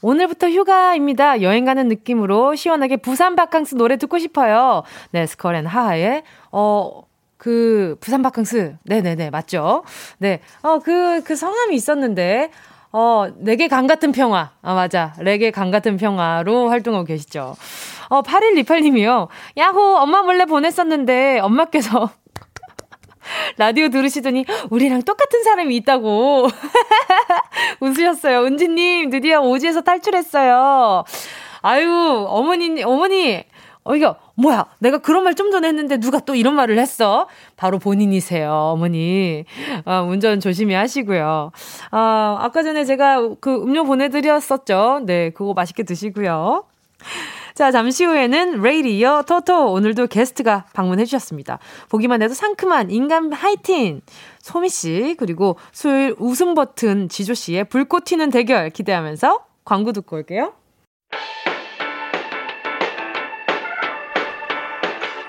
오늘부터 휴가입니다. 여행 가는 느낌으로 시원하게 부산 바캉스 노래 듣고 싶어요. 네, 스컬앤 하하의, 어, 그, 부산 바캉스. 네네네, 맞죠? 네. 어, 그, 그 성함이 있었는데, 어, 내게 강 같은 평화. 아, 맞아. 레게 강 같은 평화로 활동하고 계시죠. 어, 8128님이요. 야호, 엄마 몰래 보냈었는데, 엄마께서 라디오 들으시더니, 우리랑 똑같은 사람이 있다고. 웃으셨어요. 은지님, 드디어 오지에서 탈출했어요. 아유, 어머니, 어머니, 어, 이거, 뭐야, 내가 그런 말 좀 전에 했는데 누가 또 이런 말을 했어? 바로 본인이세요, 어머니. 어, 운전 조심히 하시고요. 어, 아까 전에 제가 그 음료 보내드렸었죠. 네, 그거 맛있게 드시고요. 자, 잠시 후에는 레이디오 토토 오늘도 게스트가 방문해 주셨습니다. 보기만 해도 상큼한 인간 하이틴 소미 씨 그리고 수요일 웃음 버튼 지조 씨의 불꽃 튀는 대결 기대하면서 광고 듣고 올게요.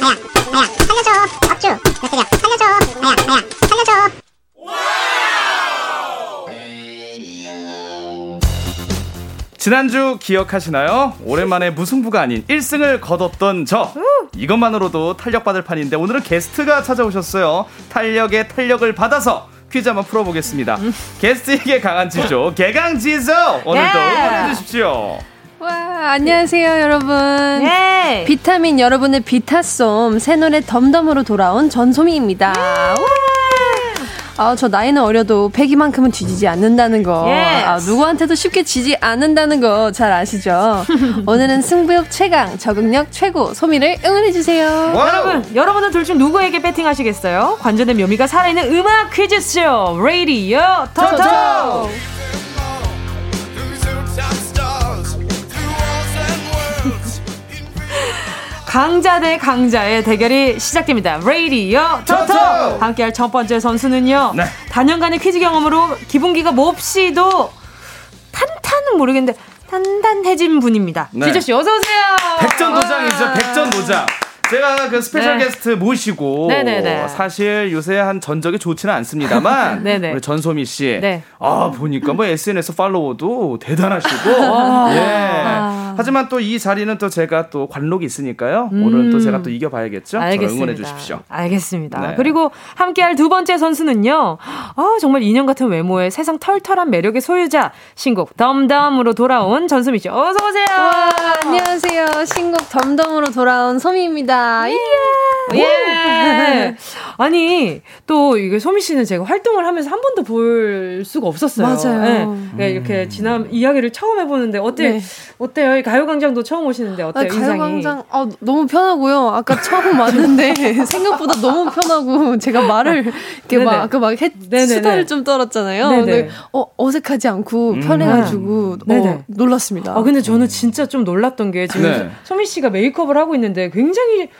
나야 나야 살려줘 업주 몇 살려줘 나야 나야 살려줘 지난주 기억하시나요? 오랜만에 무승부가 아닌 1승을 거뒀던 저. 이것만으로도 탄력받을 판인데 오늘은 게스트가 찾아오셨어요. 탄력에 탄력을 받아서 퀴즈 한번 풀어보겠습니다. 게스트에게 강한 지조, 개강 지조! 오늘도 응원해주십시오. 와, 안녕하세요, 여러분. 네. 비타민 여러분의 비타솜, 새 노래 덤덤으로 돌아온 전소미입니다. 네. 아, 저 나이는 어려도 패기만큼은 뒤지지 않는다는 거. Yes. 아, 누구한테도 쉽게 지지 않는다는 거 잘 아시죠? 오늘은 승부욕 최강, 적응력 최고, 소미를 응원해주세요. 여러분, 여러분은 둘 중 누구에게 배팅하시겠어요? 관전의 묘미가 살아있는 음악 퀴즈쇼, 레이디어 토토! 강자 대 강자의 대결이 시작됩니다. 레이디오 토토! 함께할 첫 번째 선수는요. 네. 다년간의 퀴즈 경험으로 기본기가 몹시도 탄탄은 모르겠는데 단단해진 분입니다. 네. 지조씨 어서오세요. 백전노장이죠. 백전노장. 제가 그 special 네. 게스트 모시고 네네네. 사실 요새 한 전적이 좋지는 않습니다만 우리 전소미 씨, 네. 아 보니까 뭐 SNS 팔로워도 대단하시고 예. 하지만 또 이 자리는 또 제가 또 관록이 있으니까요. 음. 오늘은 또 제가 또 이겨봐야겠죠. 알겠습니다. 응원해 주십시오. 알겠습니다. 네. 그리고 함께할 두 번째 선수는요. 아 정말 인형 같은 외모에 세상 털털한 매력의 소유자 신곡 덤덤으로 돌아온 전소미 씨. 어서 오세요. 와, 안녕하세요. 신곡 덤덤으로 돌아온 소미입니다. 예. 예. 아니 또 이게 소미 씨는 제가 활동을 하면서 한 번도 볼 수가 없었어요. 맞아요. 네. 네. 이렇게 지난 이야기를 처음 해보는데 어때 네. 어때요? 가요광장도 처음 오시는데 어때요? 아, 가요광장 아, 너무 편하고요. 아까 처음 왔는데 생각보다 너무 편하고 제가 말을 이렇게 네네. 막 아까 막 해, 수다를 좀 떨었잖아요. 근데 어, 어색하지 않고 음. 편해가지고 음. 어, 놀랐습니다. 아 근데 저는 진짜 좀 놀랐던 게 지금 네. 소미 씨가 메이크업을 하고 있는데 굉장히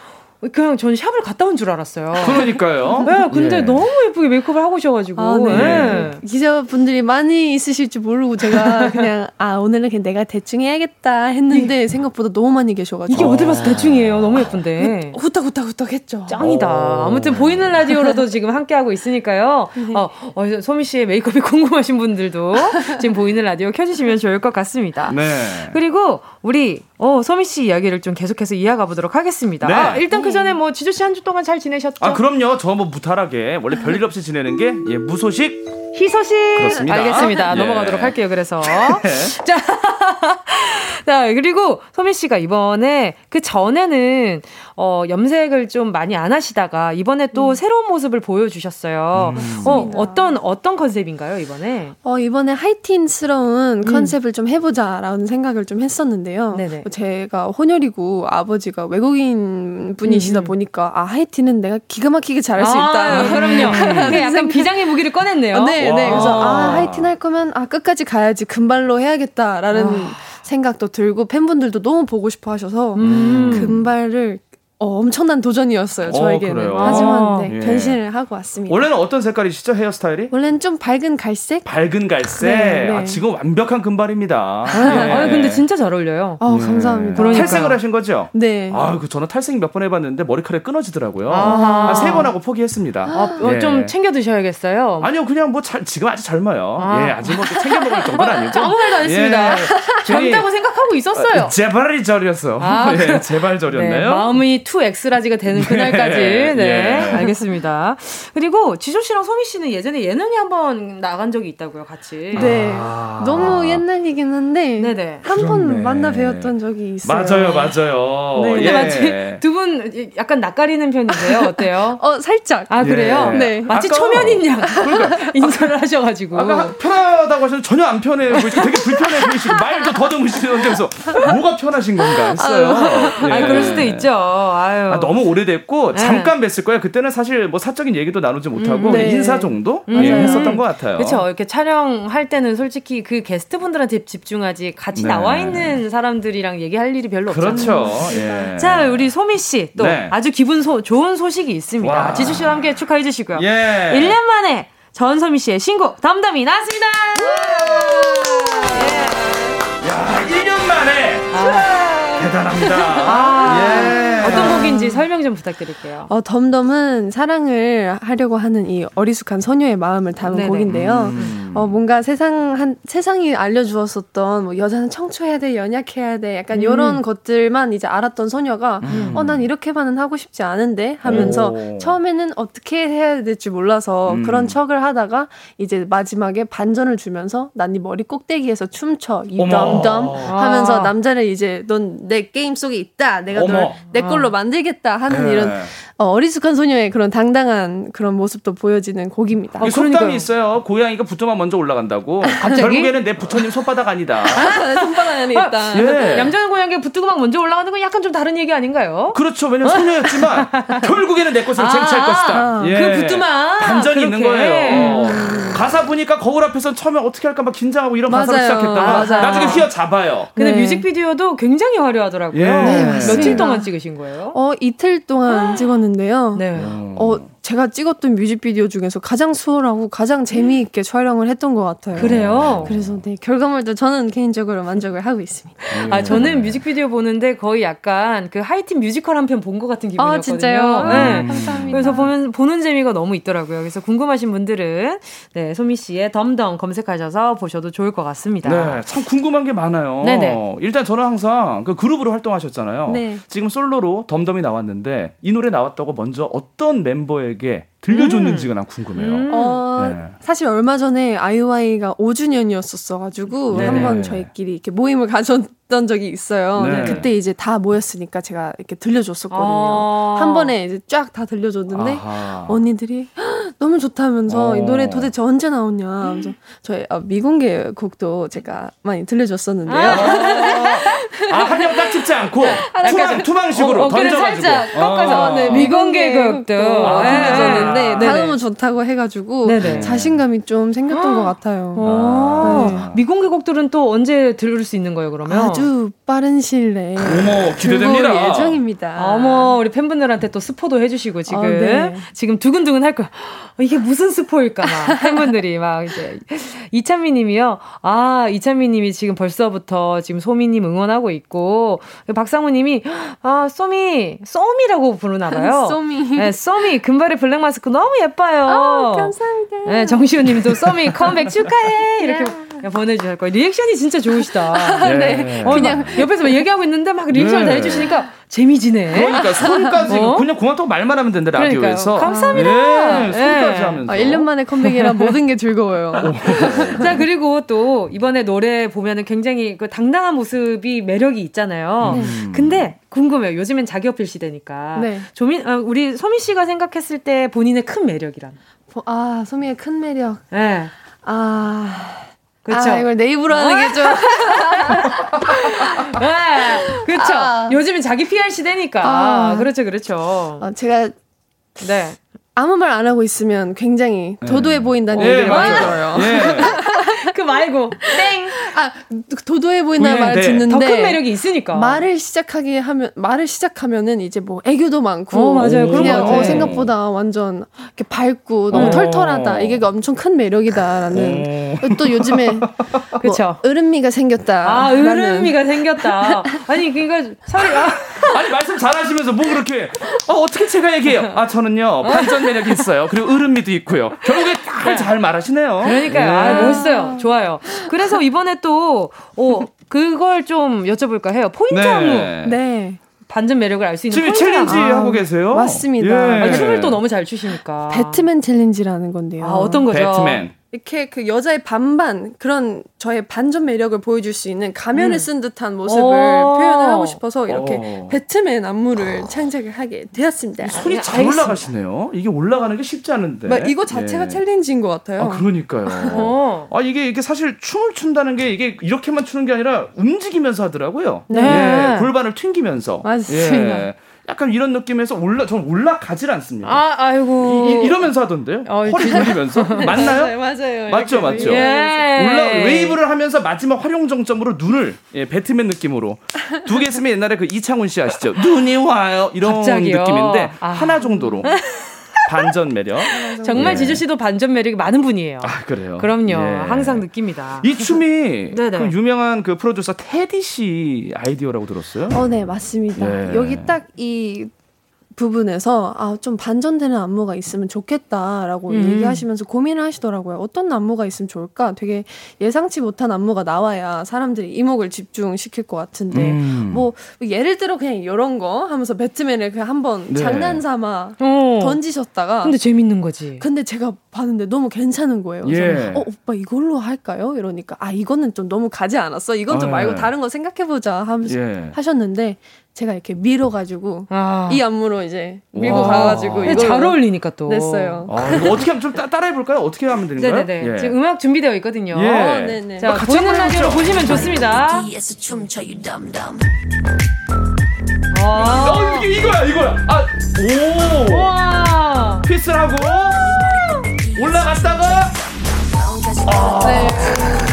그냥 전 샵을 갔다 온 줄 알았어요. 그러니까요. 네, 근데 예. 너무 예쁘게 메이크업을 하고 오셔가지고. 아, 네. 네. 기자분들이 많이 있으실 줄 모르고 제가 그냥, 아, 오늘은 그냥 내가 대충 해야겠다 했는데 생각보다 너무 많이 계셔가지고. 이게 어딜 봐서 대충이에요. 너무 예쁜데. 후딱후딱 후딱 했죠. 짱이다. 어. 아무튼 보이는 라디오로도 지금 함께하고 있으니까요. 네. 어, 어, 소미 씨의 메이크업이 궁금하신 분들도 지금 보이는 라디오 켜주시면 좋을 것 같습니다. 네. 그리고 우리 어, 소미 씨 이야기를 좀 계속해서 이어가 보도록 하겠습니다. 네. 아, 일단 그 전에 뭐 지조 씨 한 주 동안 잘 지내셨죠? 아, 그럼요. 저 뭐 무탈하게 원래 별일 없이 지내는 게 예, 무소식 희소식 그렇습니다. 알겠습니다. 예. 넘어가도록 할게요. 그래서 자, 자 그리고 소미 씨가 이번에 그 전에는 어, 염색을 좀 많이 안 하시다가 이번에 또 음. 새로운 모습을 보여주셨어요. 음. 어, 어떤 어떤 컨셉인가요 이번에? 어 이번에 하이틴스러운 음. 컨셉을 좀 해보자라는 생각을 좀 했었는데요. 네네. 제가 혼혈이고 아버지가 외국인 분이시다 음. 보니까 아 하이틴은 내가 기가 막히게 잘할 수 아, 있다. 그럼요. 약간 비장의 무기를 꺼냈네요. 네, 네. 그래서 아 하이틴 할 거면 아 끝까지 가야지 금발로 해야겠다라는. 와. 생각도 들고 팬분들도 너무 보고 싶어 하셔서 음. 금발을 어, 엄청난 도전이었어요, 어, 저에게는. 어, 하지만 네, 예. 변신을 하고 왔습니다. 원래는 어떤 색깔이시죠, 헤어스타일이? 원래는 좀 밝은 갈색? 밝은 갈색? 네, 네. 아, 지금 완벽한 금발입니다. 아, 예. 아, 근데 진짜 잘 어울려요. 아, 예. 감사합니다. 그러니까. 탈색을 하신 거죠? 네. 아, 그 저는 탈색 몇 번 해봤는데 머리카락 끊어지더라고요. 한 세 번 하고 포기했습니다. 아, 어, 좀 챙겨 드셔야겠어요. 아니요, 그냥 뭐 잘, 지금 아직 젊어요. 아. 예, 아직 뭐 챙겨 먹을 정도는 아니고. 아무 말도 안 했습니다. 예. 젊다고 생각하고 있었어요. 제발이 절이었어. 아, 예, 제발 절이었네요. 네, 마음이 2X라지가 되는 그날까지. 네, 네. 알겠습니다. 그리고 지조 씨랑 소미 씨는 예전에 예능에 한번 나간 적이 있다고요, 같이. 네. 아~ 너무 옛날이긴 한데 네네. 한번 만나 뵈었던 적이 있어요. 맞아요, 맞아요. 네. 근데 예. 마치 두 분 약간 낯가리는 편이세요. 어때요? 어, 살짝. 아, 그래요? 예. 네. 마치 아까, 초면인 양 그러니까, 인사를 하셔 가지고. 아까 편하다고 하셨는데 전혀 안 편해 보이시고 되게 불편해 보이시고 말도 더듬으시는데 그래서 뭐가 편하신 건가 했어요. 아, 예. 아, 그럴 수도 있죠. 아유. 아, 너무 오래됐고 네. 잠깐 뵀을 거예요. 그때는 사실 뭐 사적인 얘기도 나누지 못하고 음, 네. 인사 정도 음. 예, 했었던 것 같아요. 그렇죠. 이렇게 촬영할 때는 솔직히 그 게스트분들한테 집중하지 같이 네. 나와 있는 사람들이랑 얘기할 일이 별로 없잖아요. 그렇죠. 예. 자, 우리 소미 씨또 네. 아주 기분 소, 좋은 소식이 있습니다. 와. 지주 씨와 함께 축하해 주시고요. 예. 1년 만에 전소미 씨의 신곡 덤덤이 나왔습니다. 예. 야, 1년 만에 아. 대단합니다. 아. 예. 어떤 곡인지 설명 좀 부탁드릴게요. 어, 덤덤은 사랑을 하려고 하는 이 어리숙한 소녀의 마음을 담은 네네. 곡인데요. 음. 어, 뭔가 세상 한 세상이 알려주었었던 뭐 여자는 청초해야 돼, 연약해야 돼, 약간 음. 이런 것들만 이제 알았던 소녀가 음. 어, 난 이렇게만은 하고 싶지 않은데 하면서 오. 처음에는 어떻게 해야 될지 몰라서 음. 그런 척을 하다가 이제 마지막에 반전을 주면서 난네 머리 꼭대기에서 춤춰 이 덤덤 하면서 아. 남자를 이제 넌 내 게임 속에 있다, 내가 널내 걸로 만들겠다 하는 네. 이런 어, 어리숙한 소녀의 그런 당당한 그런 모습도 보여지는 곡입니다. 아, 속담이 있어요. 고양이가 부터만 먼저 올라간다고. 갑자기? 결국에는 내 부처님 손바닥 아니다. 아, 손바닥 아니다. 아, 예. 얌전한 고양이가 붙고 막 먼저 올라가는 건 약간 좀 다른 얘기 아닌가요? 그렇죠. 왜냐면 소녀였지만 결국에는 내 것으로 아, 쟁취할 것이다. 예. 그 부뚜만 반전이 그렇게. 있는 거예요. 음. 가사 보니까 거울 앞에서 처음에 어떻게 할까 막 긴장하고 이런 맞아요. 가사를 시작했다가 나중에 휘어 잡아요. 근데 네. 뮤직비디오도 굉장히 화려하더라고요. 예. 네, 며칠 동안 찍으신 거예요? 어 이틀 동안 찍었는데요. 네. 어 제가 찍었던 뮤직비디오 중에서 가장 수월하고 가장 재미있게 촬영을 했던 것 같아요. 그래요? 그래서 네, 결과물도 저는 개인적으로 만족을 하고 있습니다. 아, 저는 뮤직비디오 보는데 거의 약간 그 하이틴 뮤지컬 한 편 본 것 같은 기분이었거든요. 아, 진짜요? 네. 아, 감사합니다. 그래서 보면, 보는 재미가 너무 있더라고요. 그래서 궁금하신 분들은 네, 소미 씨의 덤덤 검색하셔서 보셔도 좋을 것 같습니다. 네, 참 궁금한 게 많아요. 네네. 일단 저는 항상 그 그룹으로 활동하셨잖아요. 네. 지금 솔로로 덤덤이 나왔는데 이 노래 나왔다고 먼저 어떤 멤버의 게 사람들에게 들려줬는지가 음. 난 궁금해요. 음. 어, 네. 사실 얼마 전에 아이오아이가 5주년이었었어가지고 한번 저희끼리 이렇게 모임을 가졌던 적이 있어요. 네. 그때 이제 다 모였으니까 제가 이렇게 들려줬었거든요. 아~ 한 번에 이제 쫙 다 들려줬는데 아하. 언니들이 너무 좋다면서 어. 이 노래 도대체 언제 나오냐. 그래서 저희 어, 미공개 곡도 제가 많이 들려줬었는데요. 아, 한명 딱 찍지 않고 투망, 투망식으로 어, 어, 던져가지고. 살짝 꺾어서 어. 네, 미공개 곡도 아, 들려줬는데 네. 다 너무 좋다고 해가지고 네네. 자신감이 좀 생겼던 것 같아요. 네. 미공개 곡들은 또 언제 들을 수 있는 거예요, 그러면? 아주 빠른 시일 내에 어머 기대됩니다. 예정입니다. 어머 우리 팬분들한테 또 스포도 해주시고 지금 어, 네. 지금 두근두근 할 거야. 어, 이게 무슨 스포일까 막 팬분들이 막 이제 이찬미님이요. 아 이찬미님이 지금 벌써부터 지금 소미님 응원하고 있고 박상우님이 아 쏘미 쏘미라고 부르나 봐요. 쏘미. 네 쏘미 금발의 블랙 마스크 너무 예뻐요. 어, 감사합니다. 네 정시우님도 쏘미 컴백 축하해 이렇게 네. 보내주실 거예요. 리액션이 진짜 좋으시다. 네. 네. 어, 그냥 옆에서 막 얘기하고 있는데 막 리액션을 다 네. 해주시니까 재미지네. 그러니까 손까지 어? 그냥 고맙다고 말만 하면 된다 라디오에서. 감사합니다. 네, 손까지 하면서. 아, 1년 만에 컴백이라 모든 게 즐거워요. 자 그리고 또 이번에 노래 보면은 굉장히 그 당당한 모습이 매력이 있잖아요. 음. 근데 궁금해요. 요즘엔 자기 어필 시대니까. 네. 조민 아, 우리 소미 씨가 생각했을 때 본인의 큰 매력이란. 아 소미의 큰 매력. 네. 아. 그렇죠. 아, 이걸 내 입으로 하는 게 좀. 네, 그렇죠. 아. 요즘은 자기 PR 시대니까. 아. 그렇죠, 그렇죠. 어, 제가 네. 아무 말 안 하고 있으면 굉장히 네. 도도해 보인다는 네, 얘기를 많이 들어요. 예. 그 말고. 땡. 아 도도해 보인다는 말을 네. 듣는데 더 큰 매력이 있으니까. 말을 시작하게 하면 말을 시작하면은 이제 뭐 애교도 많고. 어, 맞아요. 그냥 어, 생각보다 완전 이렇게 밝고 너무 어. 털털하다. 이게 엄청 큰 매력이다라는. 어. 또 요즘에 그렇죠 뭐 으름미가 생겼다. 아 으름미가 생겼다. 아니 그러니까 소리 아. 아니 말씀 잘하시면서 뭐 그렇게. 어 어떻게 제가 얘기해요? 아 저는요 반전 매력이 있어요. 그리고 으름미도 있고요. 결국에 잘 말하시네요. 그러니까요. 아, 예. 멋있어요 좋아요 그래서 이번에 또, 어, 그걸 좀 여쭤볼까 해요. 포인트 네. 안무. 네. 반전 매력을 알 수 있는 지금 챌린지 아, 하고 계세요? 맞습니다. 예. 아, 춤을 또 너무 잘 추시니까. 배트맨 챌린지라는 건데요. 아, 어떤 거죠? 배트맨. 이렇게 그 여자의 반반 그런 저의 반전 매력을 보여줄 수 있는 가면을 음. 쓴 듯한 모습을 표현을 하고 싶어서 이렇게 오. 배트맨 안무를 창작을 하게 되었습니다. 손이 잘 올라가시네요. 이게 올라가는 게 쉽지 않은데. 막 이거 자체가 예. 챌린지인 것 같아요. 아 그러니까요. 어. 아 이게 이게 사실 춤을 춘다는 게 이게 이렇게만 추는 게 아니라 움직이면서 하더라고요. 네. 예, 골반을 튕기면서. 맞습니다. 예. 약간 이런 느낌에서 올라 전 올라가질 않습니다. 아, 아이고. 이, 러면서 하던데요. 어, 허리 돌리면서 맞나요? 맞아요, 맞아요. 맞죠, 맞죠. 예. 올라 웨이브를 하면서 마지막 화룡점정으로 눈을 예, 배트맨 느낌으로 두 개 쓰면 옛날에 그 이창훈 씨 아시죠? 눈이 와요 이런 갑자기요? 느낌인데 아. 하나 정도로. 반전 매력. 정말 예. 지조 씨도 반전 매력이 많은 분이에요. 아, 그래요? 그럼요. 예. 항상 느낍니다. 이 춤이 그 유명한 그 프로듀서 테디 씨 아이디어라고 들었어요? 어, 네, 맞습니다. 예. 여기 딱 이 부분에서 아, 좀 반전되는 안무가 있으면 좋겠다라고 음. 얘기하시면서 고민을 하시더라고요. 어떤 안무가 있으면 좋을까? 되게 예상치 못한 안무가 나와야 사람들이 이목을 집중시킬 것 같은데 음. 뭐 예를 들어 그냥 이런 거 하면서 배트맨을 그냥 한번 네. 장난 삼아 어. 던지셨다가 근데 재밌는 거지. 근데 제가 봤는데 너무 괜찮은 거예요. 그래서 예. 어 오빠 이걸로 할까요? 이러니까 아 이거는 좀 너무 가지 않았어. 이건 좀 아, 말고 예. 다른 거 생각해 보자 하면서 예. 하셨는데 제가 이렇게 밀어가지고 아. 이 안무로 이제 밀고 와. 가가지고 잘 어울리니까 또 냈어요. 아, 어떻게 하면 좀 따, 라해 볼까요? 어떻게 하면 되는 거예요? 네네네. 예. 지금 음악 준비되어 있거든요. 예. 어, 네네. 자, 아, 보이는 라디오로 보시면 좋습니다. 아, 어, 이게 이거야, 이거야. 아, 오. 와. 피스를 하고 올라갔다가. 아. 네.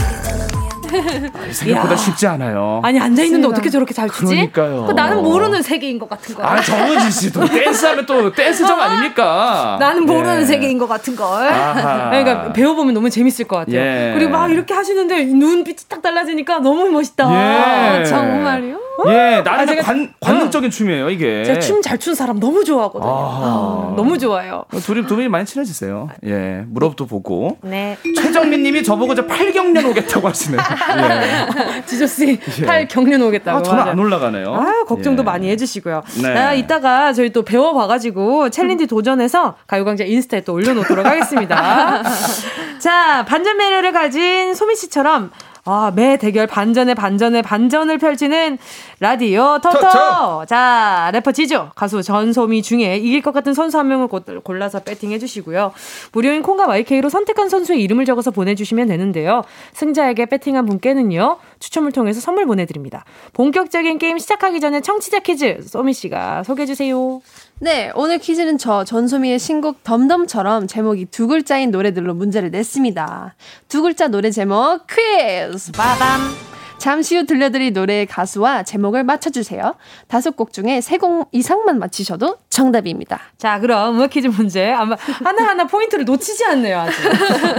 생각보다 쉽지 않아요. 아니 앉아 있는데 어떻게 저렇게 잘 추지? 그러니까요. 그 나는 모르는 세계인 것 같은 거야. 아 정은지 씨도 댄스하면 또 댄스정 아, 아닙니까? 나는 모르는 네. 세계인 것 같은 걸. 그러니까 배워보면 너무 재밌을 것 같아요. 예. 그리고 막 이렇게 하시는데 눈빛이 딱 달라지니까 너무 멋있다. 예. 정말요? 예, 나름 아, 관, 관능적인 춤이에요 이게. 제가 춤 잘 추는 사람 너무 좋아하거든요. 아. 너무 좋아요. 둘이 두 분이 많이 친해지세요. 예, 무릎도 보고. 네. 최정민 님이 저보고 저 8경련 오겠다고 하시네요. 예. 지조씨 예. 8경련 오겠다고. 아, 저는 안 올라가네요. 아, 걱정도 예. 많이 해주시고요. 네. 나 이따가 저희 또 배워봐가지고 챌린지 도전해서 가요광장 인스타에 또 올려놓도록 하겠습니다. 자, 반전 매력을 가진 소미 씨처럼 아, 매 대결 반전에 반전에 반전을 펼치는 라디오 토토. 자, 래퍼 지조, 가수 전소미 중에 이길 것 같은 선수 한 명을 골라서 배팅해 주시고요. 무료인 콩과 YK로 선택한 선수의 이름을 적어서 보내주시면 되는데요. 승자에게 배팅한 분께는요, 추첨을 통해서 선물 보내드립니다. 본격적인 게임 시작하기 전에 청취자 퀴즈, 소미 씨가 소개해 주세요. 네, 오늘 퀴즈는 저 전소미의 신곡 덤덤처럼 제목이 두 글자인 노래들로 문제를 냈습니다. 두 글자 노래 제목 퀴즈! 빠밤! 잠시 후 들려드릴 노래의 가수와 제목을 맞춰주세요. 다섯 곡 중에 세 곡 이상만 맞히셔도 정답입니다. 자, 그럼 음악 퀴즈 문제. 아마 하나하나 포인트를 놓치지 않네요, 아직.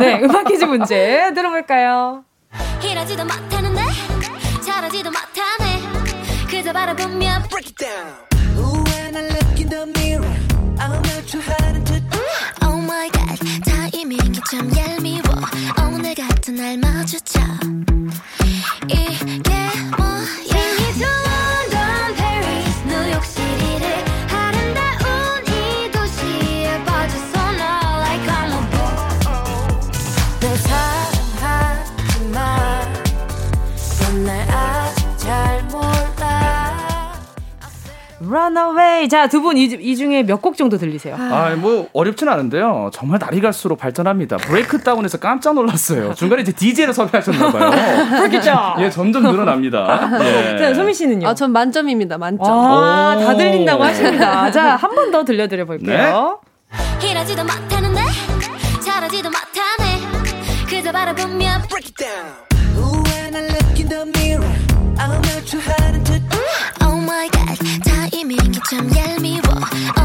네, 음악 퀴즈 문제 들어볼까요? 이러지도 못하는데, 잘하지도 못하네. 그저 바라보며 break it down. When I look in the mirror, I'm not too hard to Oh my god, 타이밍이 참 얄미워. 날 마주쳐. 이게 Runaway. 자, 두분이 중에 몇 곡 정도 들리세요? 아, 뭐 어렵진 않은데요. 정말 날이 갈수록 발전합니다. 브레이크 다운에서 깜짝 놀랐어요. 중간에 이제 DJ를 섭외하셨나 봐요. 그렇겠죠. 예, 점점 늘어납니다. 예. 자, 소미 씨는요? 아, 전 만점입니다. 만점. 아, 다 들린다고 하십니다. 자, 한 번 더 들려 드려 볼게요. 네. 이러지도 못하는데 잘하지도 못하네 그저 바라보며 break it down When I look in the mirror I'm not too hard to Oh my god 타 이밍이 참 얄미워.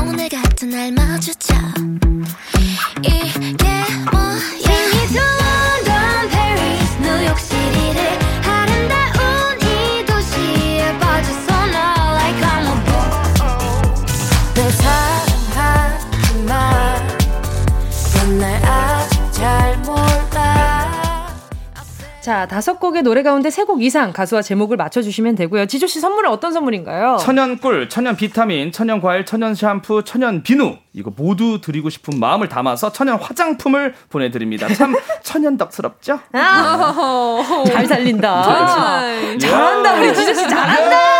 오늘 같은 날 마주쳐. 이 자, 다섯 곡의 노래 가운데 세 곡 이상 가수와 제목을 맞춰주시면 되고요. 지조씨 선물은 어떤 선물인가요? 천연 꿀, 천연 비타민, 천연 과일, 천연 샴푸, 천연 비누. 이거 모두 드리고 싶은 마음을 담아서 천연 화장품을 보내드립니다. 참 천연덕스럽죠? 아, 잘 살린다. 아, 잘한다, 우리 지조씨 잘한다!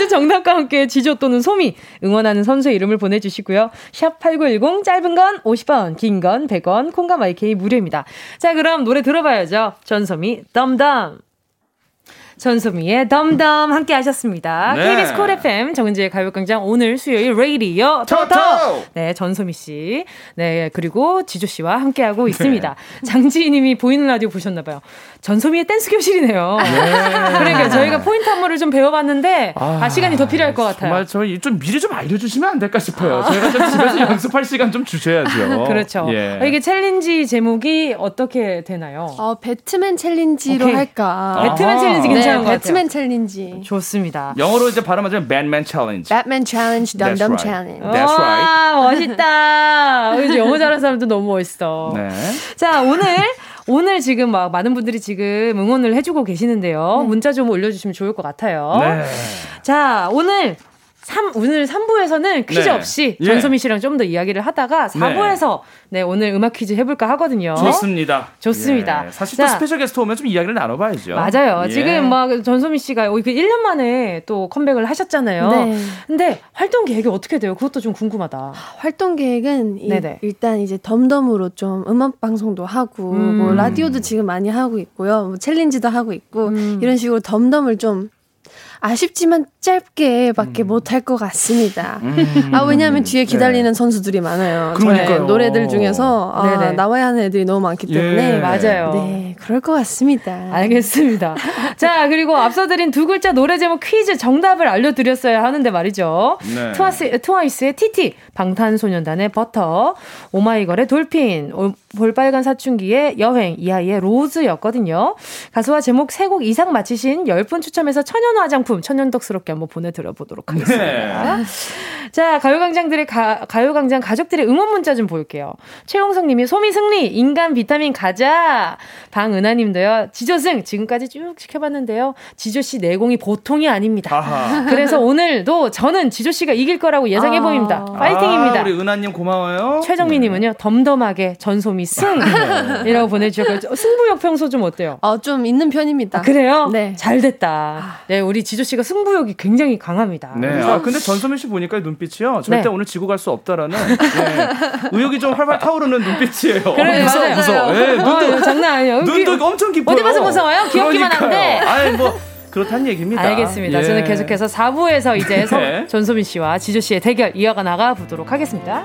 퀴즈 정답과 함께 지조 또는 소미 응원하는 선수의 이름을 보내주시고요. 샵8910 짧은 건 50원 긴 건 100원 콩과 마이케이 무료입니다. 자 그럼 노래 들어봐야죠. 전소미 덤덤 전소미의 덤덤 함께 하셨습니다. 네. KBS 쿨 FM 정은지의 가요광장 오늘 수요일 레이디오 토토. 네, 전소미 씨. 네, 그리고 지조 씨와 함께 하고 있습니다. 네. 장지희 님이 보이는 라디오 보셨나 봐요. 전소미의 댄스 교실이네요. 네. 그러니까 저희가 포인트 안무를 좀 배워봤는데 아, 아, 시간이 더 필요할 것 같아요. 정말 저희 좀 미리 좀 알려주시면 안 될까 싶어요. 아. 저희가 좀 집에서 연습할 시간 좀 주셔야죠. 그렇죠. 예. 아, 이게 챌린지 제목이 어떻게 되나요? 어, 배트맨 챌린지로 오케이. 할까. 배트맨 챌린지 괜찮아요. 괜찮은 네, 배트맨 챌린지. 좋습니다. 영어로 이제 발음하자면 Batman Challenge. Batman Challenge, 덤덤 Challenge. That's right. 와, 멋있다. 영어 잘하는 사람도 너무 멋있어. 네. 자, 오늘 오늘 지금 막 많은 분들이 지금 응원을 해주고 계시는데요. 네. 문자 좀 올려주시면 좋을 것 같아요. 네. 자, 오늘 3, 오늘 3부에서는 퀴즈 네. 없이 예. 전소미 씨랑 좀 더 이야기를 하다가 4부에서 네. 네. 오늘 음악 퀴즈 해볼까 하거든요. 좋습니다. 좋습니다. 예. 사실 또 자, special 게스트 오면 좀 이야기를 나눠봐야죠. 맞아요. 예. 지금 막 전소민 씨가 그 1년 만에 또 컴백을 하셨잖아요. 네. 근데 활동 계획이 어떻게 돼요? 그것도 좀 궁금하다. 활동 계획은 이, 일단 이제 DUMB DUMB으로 좀 음악 방송도 하고 음. 뭐 라디오도 지금 많이 하고 있고요. 뭐 챌린지도 하고 있고 음. 이런 식으로 DUMB DUMB을 좀 아쉽지만 짧게밖에 음. 못할 것 같습니다. 음. 아 왜냐하면 뒤에 기다리는 네. 선수들이 많아요. 저의 노래들 중에서 아, 나와야 하는 애들이 너무 많기 때문에 예. 맞아요. 네, 그럴 것 같습니다. 알겠습니다. 자 그리고 앞서 드린 두 글자 노래 제목 퀴즈 정답을 알려드렸어야 하는데 말이죠. 네. 트와이스, 트와이스의 TT, 방탄소년단의 버터, 오마이걸의 Dolphin, 볼빨간 사춘기의 여행, 이하이의 Rose였거든요. 가수와 제목 세 곡 이상 맞히신 10분 추첨해서 천연 화장품 천연덕스럽게 한번 보내드려 보도록 하겠습니다. 네. 자, 가요광장들의 가, 가요광장 가족들의 응원 문자 좀 볼게요. 최용석 님이 소미 승리, 인간 비타민 가자. 방은하님도요, 지조승, 지금까지 쭉 지켜봤는데요. 지조 씨 내공이 보통이 아닙니다. 아하. 그래서 오늘도 저는 지조 씨가 이길 거라고 예상해 아. 보입니다. 파이팅입니다. 아, 우리 은하님 고마워요. 최정민 님은요, 네. 덤덤하게 전소미 승! 이라고 보내주셨고, 승부욕 평소 좀 어때요? 어, 좀 있는 편입니다. 아, 그래요? 네. 잘 됐다. 네, 우리 지조 씨가 승부욕이 굉장히 강합니다. 네. 아, 근데 전소민 씨 보니까 눈빛이요. 절대 네. 오늘 지고 갈 수 없다라는 네. 의욕이 좀 활발 타오르는 눈빛이에요. 그래, 무서워, 맞아요. 무서워. 네, 눈도, 어, 장난 아니에요. 눈도 엄청 깊어요. 어디 봐서 무서워요? 귀엽기만 한데. 아니, 뭐. 그렇다는 얘기입니다. 알겠습니다. 예. 저는 계속해서 4부에서 이제 네. 전소민 씨와 지조 씨의 대결 이어가 나가 보도록 하겠습니다.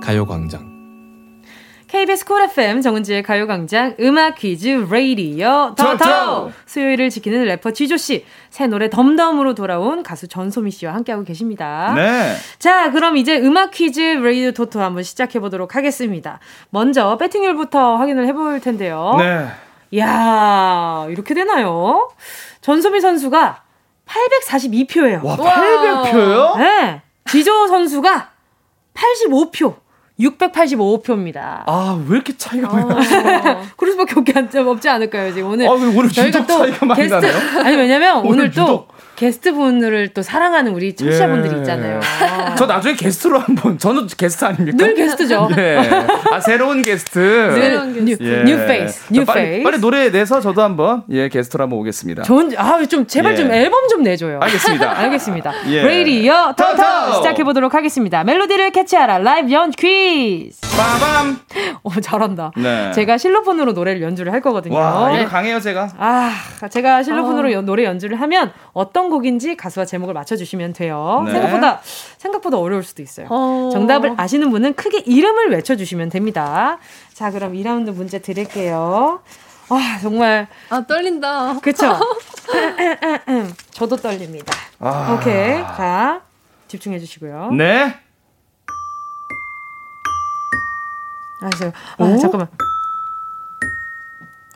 가요광장 KBS Cool FM 정은지의 가요광장 음악 퀴즈 레이디어 더더 수요일을 지키는 래퍼 지조 씨 새 노래 DUMB DUMB으로 돌아온 가수 전소미 씨와 함께하고 계십니다. 네. 자 그럼 이제 음악 퀴즈 레이디어 토토 한번 시작해 보도록 하겠습니다. 먼저 배팅률부터 확인을 해볼 텐데요. 네. 이야 이렇게 되나요? 전소미 선수가 842표예요. 와 800표요? 네. 지조 선수가 85표. 685표입니다. 아, 왜 이렇게 차이가 많이 나요? 그럴 수밖에 없지 않을까요, 지금 오늘. 아, 오늘 유독 차이가 많이 게스트, 나네요? 아니, 왜냐면 오늘, 오늘 또 게스트 분들을 또 사랑하는 우리 청취자분들이 예. 있잖아요. 아. 저 나중에 게스트로 한번 저는 게스트 아닙니까? 늘 게스트죠. 예. 아 새로운 게스트. 새로운 게스트. New, 예. New face. New 빨리, face. 빨리 노래 내서 저도 한번 예 게스트로 한번 오겠습니다. 좋은 아좀 제발 예. 좀 앨범 좀 내줘요. 알겠습니다. 알겠습니다. 예. 레이디어 터터 시작해 보도록 하겠습니다. 멜로디를 catch하라 라이브 연주 퀴즈. 빠밤. 어 잘한다. 네. 제가 실로폰으로 노래를 연주를 할 거거든요. 와 이거 강해요 제가. 아 제가 실로폰으로 어. 노래 연주를 하면 어떤 곡인지 가수와 제목을 맞춰주시면 돼요. 네. 생각보다 생각보다 어려울 수도 있어요. 어... 정답을 아시는 분은 크게 이름을 외쳐주시면 됩니다. 자, 그럼 2라운드 문제 드릴게요. 아, 정말. 아, 떨린다. 그쵸? 저도 떨립니다. 아... 오케이. 자, 집중해 주시고요. 네. 아시요 아, 잠깐만.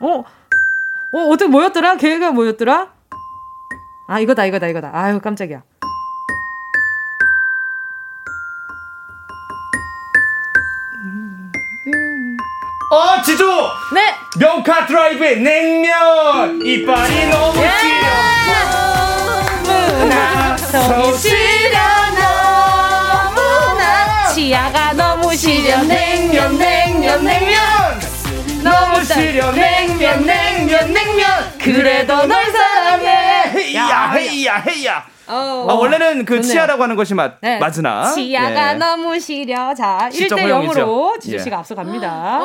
어? 어, 어떻게 뭐였더라? 걔가 뭐였더라? 아, 이거다, 이거다, 이거다. 아유, 깜짝이야. 어, 지조! 네! 명카 드라이브의 냉면! 이빨이 너무 예! 시려! 너무나 속이 시려, 너무나 치아가 너무 시려, 냉면, 냉면, 냉면! 너무 시려, 냉면, 냉면, 냉면! 그래도 널 사랑해! 헤이야, 헤이야, 헤이야! 어, 아, 원래는 그 좋네요. 치아라고 하는 것이 맞, 네. 맞으나. 치아가 예. 너무 시려. 자, 1대 0으로 지수 씨가 예. 앞서갑니다.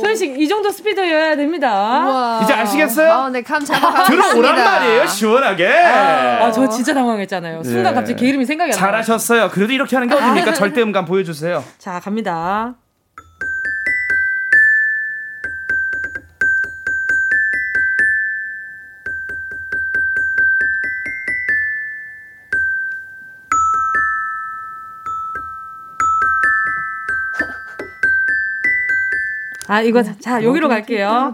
소연 씨, 이 정도 스피드여야 됩니다. 우와. 이제 아시겠어요? 어, 네, 감. 들어오란 말이에요, 시원하게. 아, 저 진짜 당황했잖아요. 순간 예. 갑자기 개 이름이 생각이 안 나요. 잘하셨어요. 그래도 이렇게 하는 게 어딥니까? 아. 절대 음감 보여주세요. 자, 갑니다. 아, 이거, 자, 여기로 갈게요.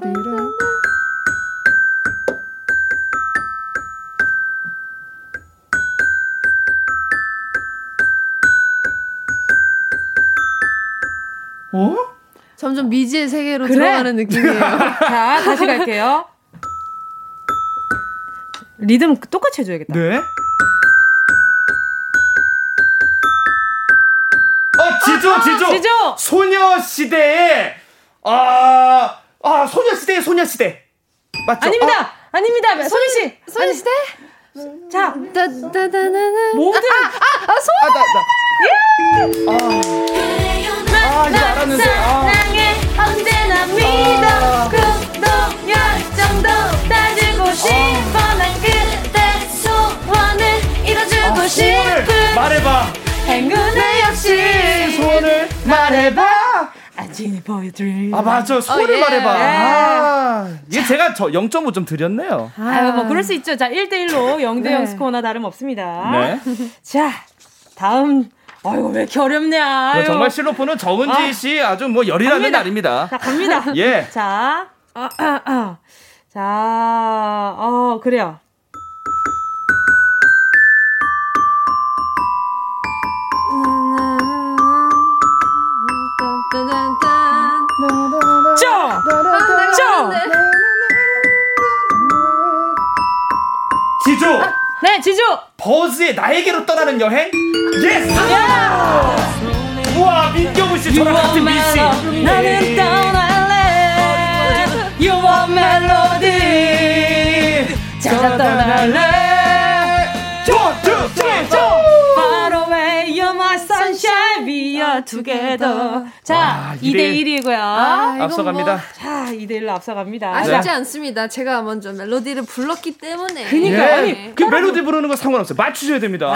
어? 점점 미지의 세계로 그래? 들어가는 느낌이에요. 자, 다시 갈게요. 리듬 똑같이 해줘야겠다. 네. 어, 지조, 아, 지조. 지조. 소녀시대의 아, 아, 소녀시대, 소녀시대. 맞죠? 아닙니다! 아. 아닙니다! 소녀시! 소녀 시대? 자, 다다다다다. 모든. 아, 아, 아, 소! 아, 나, 나. 예! 아, 이거 알았는데. 사랑해, 언제나 믿어. 구독 열정도 따지고 싶어. 난 그대 소원을 이뤄주고 싶은. 말해봐. 행운의 역시. 소원을 말해봐. 아진이 보여드릴. 아 맞아 소를 어, 예. 말해봐. 예. 아, 이게 제가 저 0.5점 드렸네요. 아유 뭐 그럴 수 있죠. 자 1대1로 0대0 네. 스코어나 다름 없습니다. 네. 자 다음. 아이고 왜 이렇게 어렵냐. 아유. 정말 실로폰은 정은지 아. 씨 아주 뭐 열이 나는 날입니다. 자 갑니다. 예. 자, 아, 아, 아. 자, 어 그래요. 지조! 네, 지조! 버즈의 나에게로 떠나는 여행? 예스! 야! 와 민경우 씨 저랑 같은 미씨. 나는 떠날래. You want melody. 찾아 떠날래. Together. 자, 아, 2대 1이고요. 아, 앞서갑니다. 뭐, 자, 2대 1로 앞서갑니다. 아쉽지 네. 않습니다. 제가 먼저 멜로디를 불렀기 때문에. 그니까 예. 아니 그 멜로디 부르는 거 상관없어요. 맞추셔야 됩니다.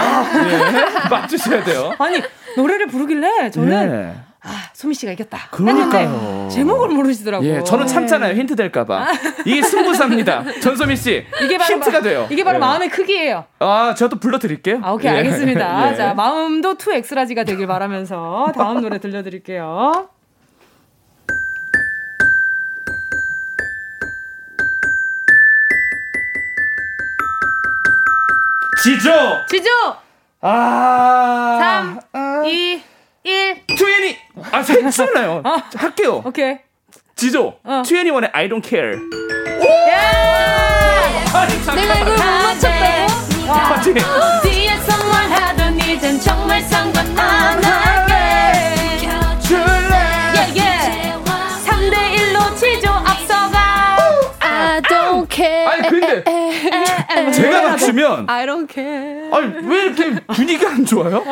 예. 맞추셔야 돼요. 아니 노래를 부르길래 저는 예. 아, 소미 씨가 이겼다. 그러니까요. 제목을 모르시더라고요. 예, 저는 참잖아요. 힌트 될까봐. 아. 이게 승부사입니다. 전소미 씨. 이게 바로 힌트가 돼요. 이게 바로 예. 마음의 크기예요. 아, 제가 또 불러드릴게요. 아, 오케이, 예. 알겠습니다. 예. 자, 마음도 two X-large가 되길 바라면서 다음 노래 들려드릴게요. 지조! 지조! 아. 3, 2, 1. 투애니! 아, 괜찮아요. 어. 할게요. 오케이. 지조. 어. 투애니원의 I don't care. 내가 이걸 못 맞췄다고? 맞지? 뒤에서 뭘 하던 이젠 정말 상관 안 제가 맞추면 I don't care. 아니 왜 이렇게 분위기가 안 좋아요?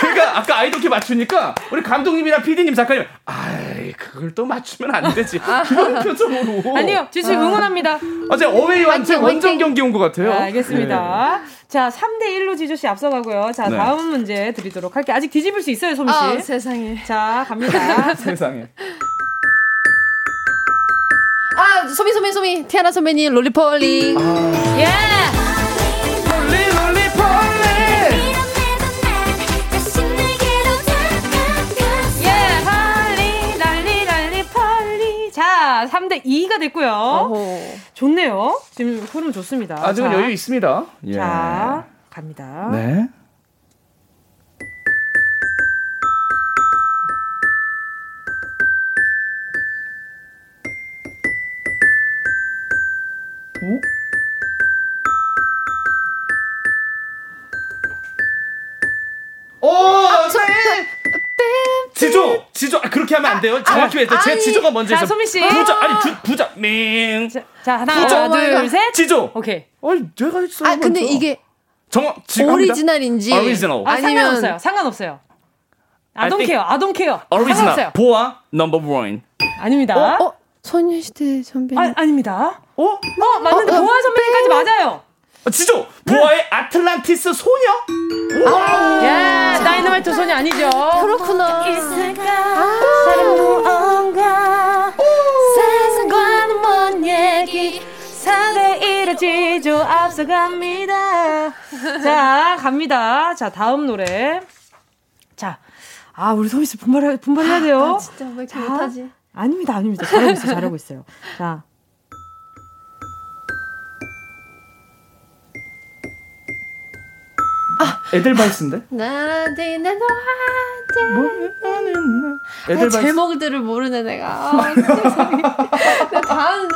제가 아까 아이돌 키 맞추니까 우리 감독님이랑 PD님 작가님 아이 그걸 또 맞추면 안 되지 그런 표정으로 아니요 주식 응원합니다. 어제 어웨이 완전 원정 경기 온 것 같아요. 아, 알겠습니다. 네. 자 3대 1로 지조 씨 앞서가고요. 자 네. 다음 문제 드리도록 할게요. 아직 뒤집을 수 있어요 소미 씨. 아, 세상에. 자 갑니다. 세상에. 아, 소미, 소미, 소미. 티아라 선배님, Roly-Poly. 아. 예! Roly, Roly-Poly! 예, Poly. 자, 3대 2가 됐고요. 어허. 좋네요. 지금 흐름 좋습니다. 아직은 자. 여유 있습니다. 예. 자, 갑니다. 네. 오? 오, 아, 네. 지조, 지조, 아, 그렇게 하면 안 돼요. 정확히 아, 해제 지조가 먼저 자, 소미 씨. 부자, 아니, 주, 부자, 밍. 자, 자 하나, 부자, 둘, 셋. 지조. 오케이. 아니, 내가 했어. 아, 근데 이게 정확, 지금 오리지널인지. 오리지널. 아, 아니면 상관없어요. 상관없어요. 아동 케어, 아동 케어. 오리지널. 보아 넘버 원. 아닙니다. 어? 어? 소녀시대 선배님. 아, 아닙니다. 어? 어, 맞는데 어, 보아 선배님까지 맞아요. 어, 지조 보아의 아틀란티스 소녀. 아, 야, 다이너마이트 소녀 아니죠? 그렇구나. 있을까? 사람 무언가 세상과는 먼 얘기 4대 1을 지조 앞서갑니다. 자, 갑니다. 자, 다음 노래. 자, 아, 우리 소미 씨 분발, 분발해야 돼요. 아, 진짜 왜 이렇게 못하지? 아닙니다, 아닙니다. 잘하고 있어요, 잘하고 있어요. 자. 아, 에델바이스인데? 나한테 내 너한테 뭐하는 에델바이스 제목들을 모르네 내가. 아, 세상에. 나 다음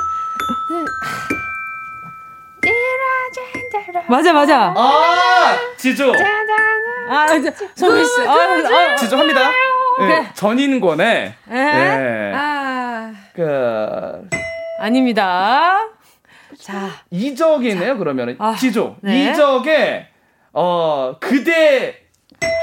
맞아 맞아. 아 지조. 아 씨. 아, 아, 지조 합니다. 네, 전인권의 네. 네. 아. 그 아닙니다. 자. 이적이네요 그러면 아, 지조. 네. 이적의 어 그대.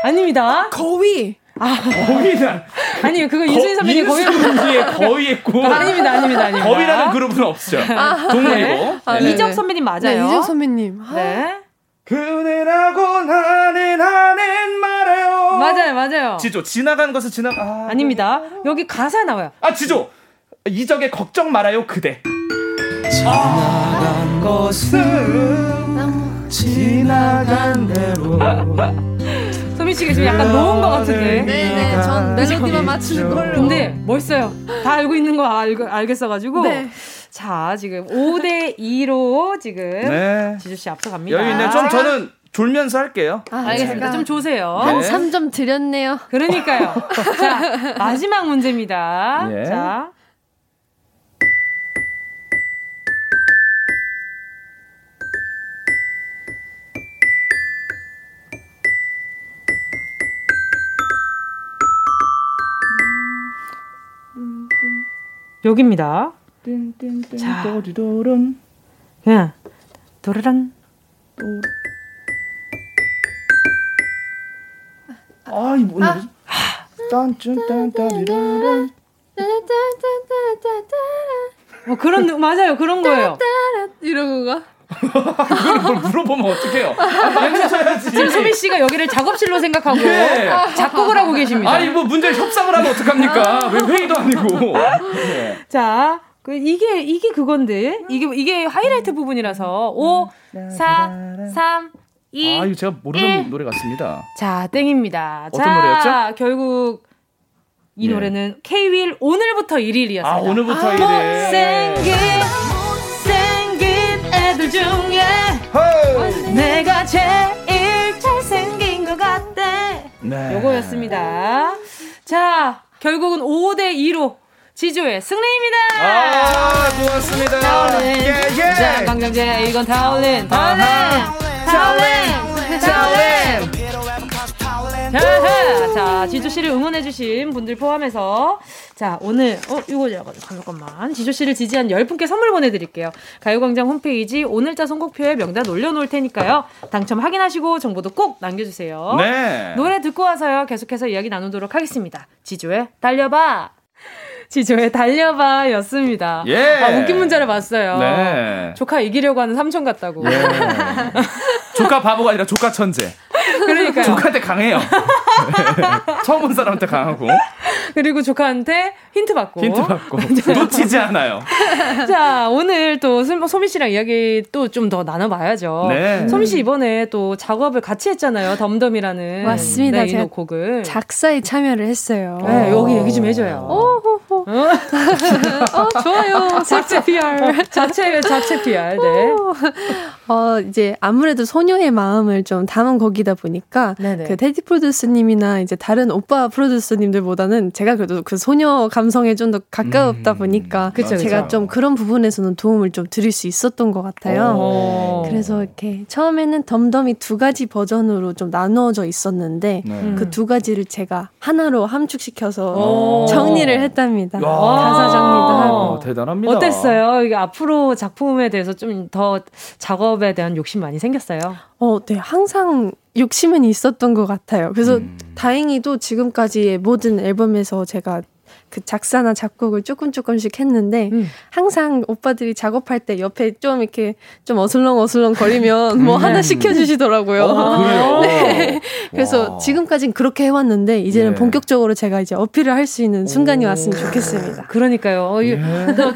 아닙니다. 거위. 아, 거위는 아니요 그거 이수인 선배님 거위. 분기에 거위 했고. 아닙니다 아닙니다 아닙니다. 거위라는 그룹은 없죠. 아, 동물이고. 아, 네. 이적 선배님 맞아요? 네, 이적 선배님. 네. 그대라고 나는 나는 말해요 맞아요 맞아요 지조 지나간 것을 지나 아, 아닙니다 여기 가사 나와요 아 지조 이적의 걱정 말아요 그대 지나간 것은 지나간 대로 소민 씨가 지금 약간 놓은 것 같은데. 네네, 전 멜로디만 맞추는 걸로. 근데 멋있어요. 다 알고 있는 거 알, 알겠어가지고. 네. 자, 지금 5대 2로 지금 네. 지주 씨 앞서갑니다. 여기 있네. 좀 저는 졸면서 할게요. 아, 네. 알겠습니다. 네. 좀 조세요. 네. 한 3점 드렸네요. 그러니까요. 자, 마지막 문제입니다. 예. 자. 여기입니다. 자, 그냥 도르란. 도르. 아, 이 뭐냐? 딴짠딴딴따리라란. 뭐 그런 맞아요 그런 거예요. 이런 거가. 그걸 뭘 물어보면 어떡해요? 아, 지금 소미 씨가 여기를 작업실로 생각하고 예. 작곡을 하고 계십니다. 아니 뭐 문제 협상을 하면 어떡합니까? 왜 회의도 아니고. 네. 자, 그 이게 이게 그건데 이게 이게 하이라이트 부분이라서 5 4 3 2 아, 이거 제가 모르는 1. 노래 같습니다. 자, 땡입니다. 어떤 자, 노래였죠? 결국 이 예. 노래는 K-윌 오늘부터 1일이었어요. 아, 오늘부터 아, 1일. 생긴 생긴 애들 중에 호우. 내가 제일 잘생긴 것 같대. 네. 요거였습니다. 자, 결국은 5대 2로 지조의 승리입니다. 아, 고맙습니다. 예, 예. 자, 강정재, 이건 타올린. 타올린. 자, 지조 씨를 응원해 주신 분들 포함해서 자, 오늘, 어, 이거 잠깐만. 지조 씨를 지지한 10분께 선물 보내드릴게요. 가요광장 홈페이지 오늘자 선곡표에 명단 올려놓을 테니까요. 당첨 확인하시고 정보도 꼭 남겨주세요. 네. 노래 듣고 와서요. 계속해서 이야기 나누도록 하겠습니다. 지조의 달려봐. 지조의 달려봐 였습니다. 예. 아, 웃긴 문자를 봤어요. 네. 조카 이기려고 하는 삼촌 같다고. 예. 조카 바보가 아니라 조카 천재. 그러니까요. 조카한테 강해요. 처음 본 사람한테 강하고. 그리고 조카한테 힌트 받고. 힌트 받고. 놓치지 않아요. 자, 오늘 또 소미 씨랑 이야기 또 좀 더 나눠봐야죠. 네. 소미 씨 이번에 또 작업을 같이 했잖아요. 덤덤이라는. 맞습니다. 네, 이 곡을. 작사에 참여를 했어요. 네, 여기 얘기 좀 해줘요. 오호 호. 어, 좋아요. 자체 PR. 자체, 자체 PR, 네. 어, 이제 아무래도 소녀의 마음을 좀 담은 곡이다 보니까 네네. 그 테디 프로듀스님이나 이제 다른 오빠 프로듀서님들보다는 제가 그래도 그 소녀 감성에 좀 더 가까웠다 음. 보니까 그쵸, 제가 그쵸. 좀 그런 부분에서는 도움을 좀 드릴 수 있었던 것 같아요. 오. 그래서 이렇게 처음에는 덤덤이 두 가지 버전으로 좀 나누어져 있었는데 네. 그두 가지를 제가 하나로 함축시켜서 정리를 했답 니다. 가사 정리도 하고 대단합니다. 어땠어요? 이게 앞으로 작품에 대해서 좀 더 작업에 대한 욕심 많이 생겼어요? 어, 네. 항상 욕심은 있었던 것 같아요. 그래서 음. 다행히도 지금까지의 모든 앨범에서 제가 그 작사나 작곡을 조금 조금씩 했는데 음. 항상 오빠들이 작업할 때 옆에 좀 이렇게 좀 어슬렁 어슬렁 거리면 뭐 음. 하나 시켜주시더라고요. 어, 네. 그래서 지금까지는 그렇게 해왔는데 이제는 네. 본격적으로 제가 이제 어필을 할 수 있는 순간이 오. 왔으면 좋겠습니다. 그러니까요. 어, 네.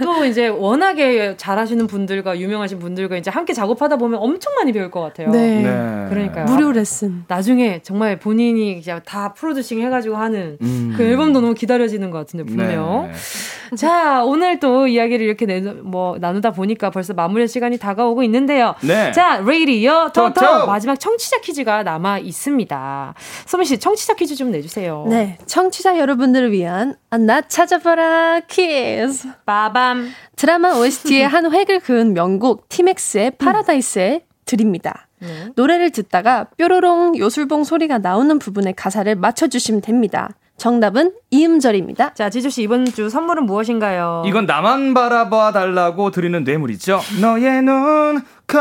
또 이제 워낙에 잘하시는 분들과 유명하신 분들과 이제 함께 작업하다 보면 엄청 많이 배울 것 같아요. 네. 네. 그러니까요. 무료 레슨. 나중에 정말 본인이 다 프로듀싱 해가지고 하는 음. 그 앨범도 너무 기다려지는 것 같은데 분명. 네. 자, 오늘 또 이야기를 이렇게 내, 뭐 나누다 보니까 벌써 마무리 시간이 다가오고 있는데요. 네. 자, 레이디어 토토 마지막 청취자 퀴즈가 남아 있습니다. 소민 씨, 청취자 퀴즈 좀 내주세요. 네, 청취자 여러분들을 위한 나 찾아봐라 퀴즈. 빠밤. 드라마 OST의 한 획을 그은 명곡 티맥스의 Paradise에 드립니다. 네. 노래를 듣다가 뾰로롱 요술봉 소리가 나오는 부분의 가사를 맞춰주시면 됩니다. 정답은 이음절입니다. 자, 지조씨, 이번 주 선물은 무엇인가요? 이건 나만 바라봐 달라고 드리는 뇌물이죠. 너의 눈, 코,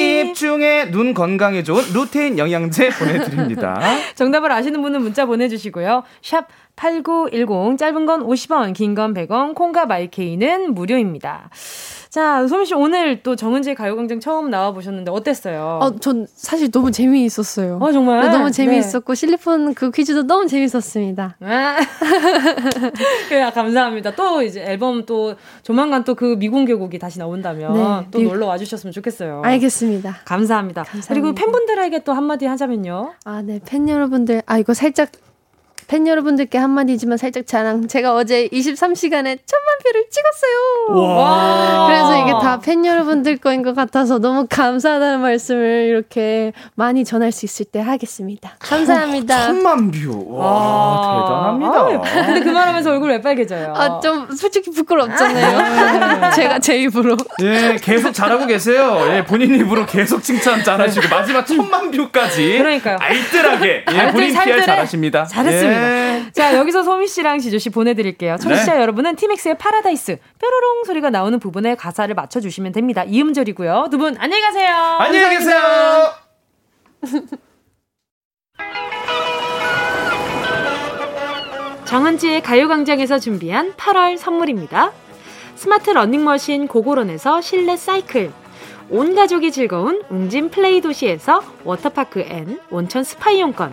입 중에 눈 건강에 좋은 루테인 영양제 보내드립니다. 정답을 아시는 분은 문자 보내주시고요. 샵 8910, 짧은 건 50원, 긴 건 100원, 콩과 마이케이는 무료입니다. 자, 소민 씨 오늘 또 정은지의 가요광장 처음 나와 보셨는데 어땠어요? 어, 전 사실 너무 재미있었어요. 어, 정말? 네, 너무 재미있었고 네. 실리폰 그 퀴즈도 너무 재밌었습니다. 아. 그래, 감사합니다. 또 이제 앨범 또 조만간 또 그 미공개곡이 다시 나온다면 네, 또 미... 놀러 와주셨으면 좋겠어요. 알겠습니다. 감사합니다. 감사합니다. 그리고 팬분들에게 또 한마디 하자면요. 아, 네. 팬 여러분들, 아, 이거 살짝 팬 여러분들께 한마디지만 살짝 자랑. 제가 어제 23시간에 천만 view를 찍었어요. 와. 그래서 이게 다 팬 여러분들 거인 것 같아서 너무 감사하다는 말씀을 이렇게 많이 전할 수 있을 때 하겠습니다. 감사합니다. 천만 view. 와, 대단합니다. 아, 근데 그 말하면서 얼굴 왜 빨개져요? 아, 좀 솔직히 부끄럽잖아요. 네. 제가 제 입으로. 예, 계속 잘하고 계세요. 예, 본인 입으로 계속 칭찬 잘하시고 마지막 천만 view까지. 그러니까요. 알뜰하게 예, 본인 PR 잘하십니다. 잘했습니다. 예. 자, 여기서 소미 씨랑 지조 씨 보내드릴게요. 청취자 네. 여러분은 티맥스의 파라다이스 뾰로롱 소리가 나오는 부분에 가사를 맞춰주시면 됩니다. 이음절이고요. 두 분 안녕히 가세요. 안녕히 계세요. 정은지의 가요광장에서 준비한 8월 선물입니다. 스마트 러닝머신 고고론에서 실내 사이클 온 가족이 즐거운 웅진 플레이 도시에서 워터파크 and 온천 스파 이용권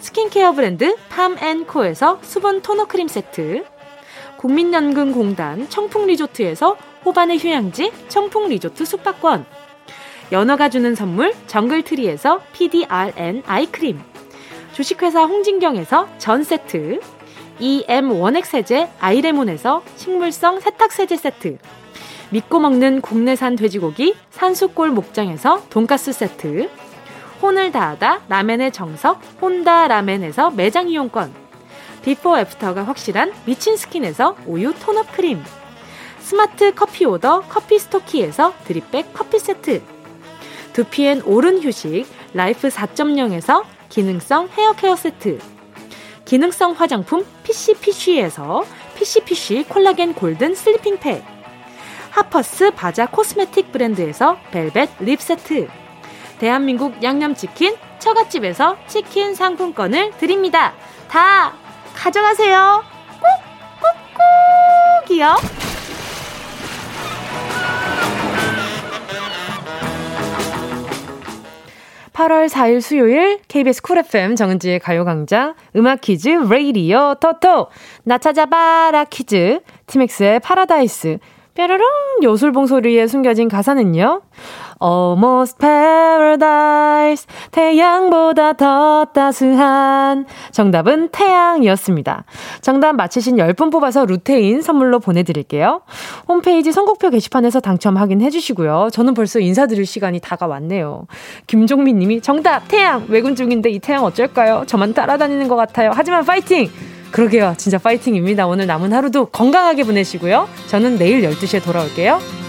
스킨케어 브랜드 팜앤코에서 수분 토너 크림 세트, 국민연금공단 청풍리조트에서 호반의 휴양지 청풍리조트 숙박권, 연어가 주는 선물 정글트리에서 PDRN 아이크림, 주식회사 홍진경에서 전 세트, EM 원액 세제 아이레몬에서 식물성 세탁 세제 세트. 믿고 먹는 국내산 돼지고기 산수골 목장에서 돈가스 세트. 혼을 다하다 라멘의 정석 혼다 라멘에서 매장 이용권. 비포 애프터가 확실한 미친 스킨에서 우유 tone-up 크림. 스마트 커피 오더 커피 스토키에서 drip bag 커피 세트. 두피엔 옳은 휴식 라이프 4.0에서 기능성 헤어 케어 세트. 기능성 화장품 PCPC에서 PCPC 콜라겐 골든 슬리핑 팩 하퍼스 바자 코스메틱 브랜드에서 벨벳 립 세트 대한민국 양념치킨 처갓집에서 치킨 상품권을 드립니다. 다 가져가세요. 꾹꾹꾹이요. 8월 4일 수요일 KBS 쿨 FM 정은지의 가요광장 음악 퀴즈 레이디오 토토 나 찾아봐라 퀴즈 티맥스의 파라다이스 뾰로롱 요술봉 소리에 숨겨진 가사는요. Almost paradise. 태양보다 더 따스한. 정답은 태양이었습니다. 정답 맞히신 10분 뽑아서 루테인 선물로 보내드릴게요. 홈페이지 선곡표 게시판에서 당첨 확인해 주시고요. 저는 벌써 인사드릴 시간이 다가왔네요. 김종민 님이 정답! 태양! 외근 중인데 이 태양 어쩔까요? 저만 따라다니는 것 같아요. 하지만 파이팅! 그러게요. 진짜 파이팅입니다. 오늘 남은 하루도 건강하게 보내시고요. 저는 내일 12시에 돌아올게요.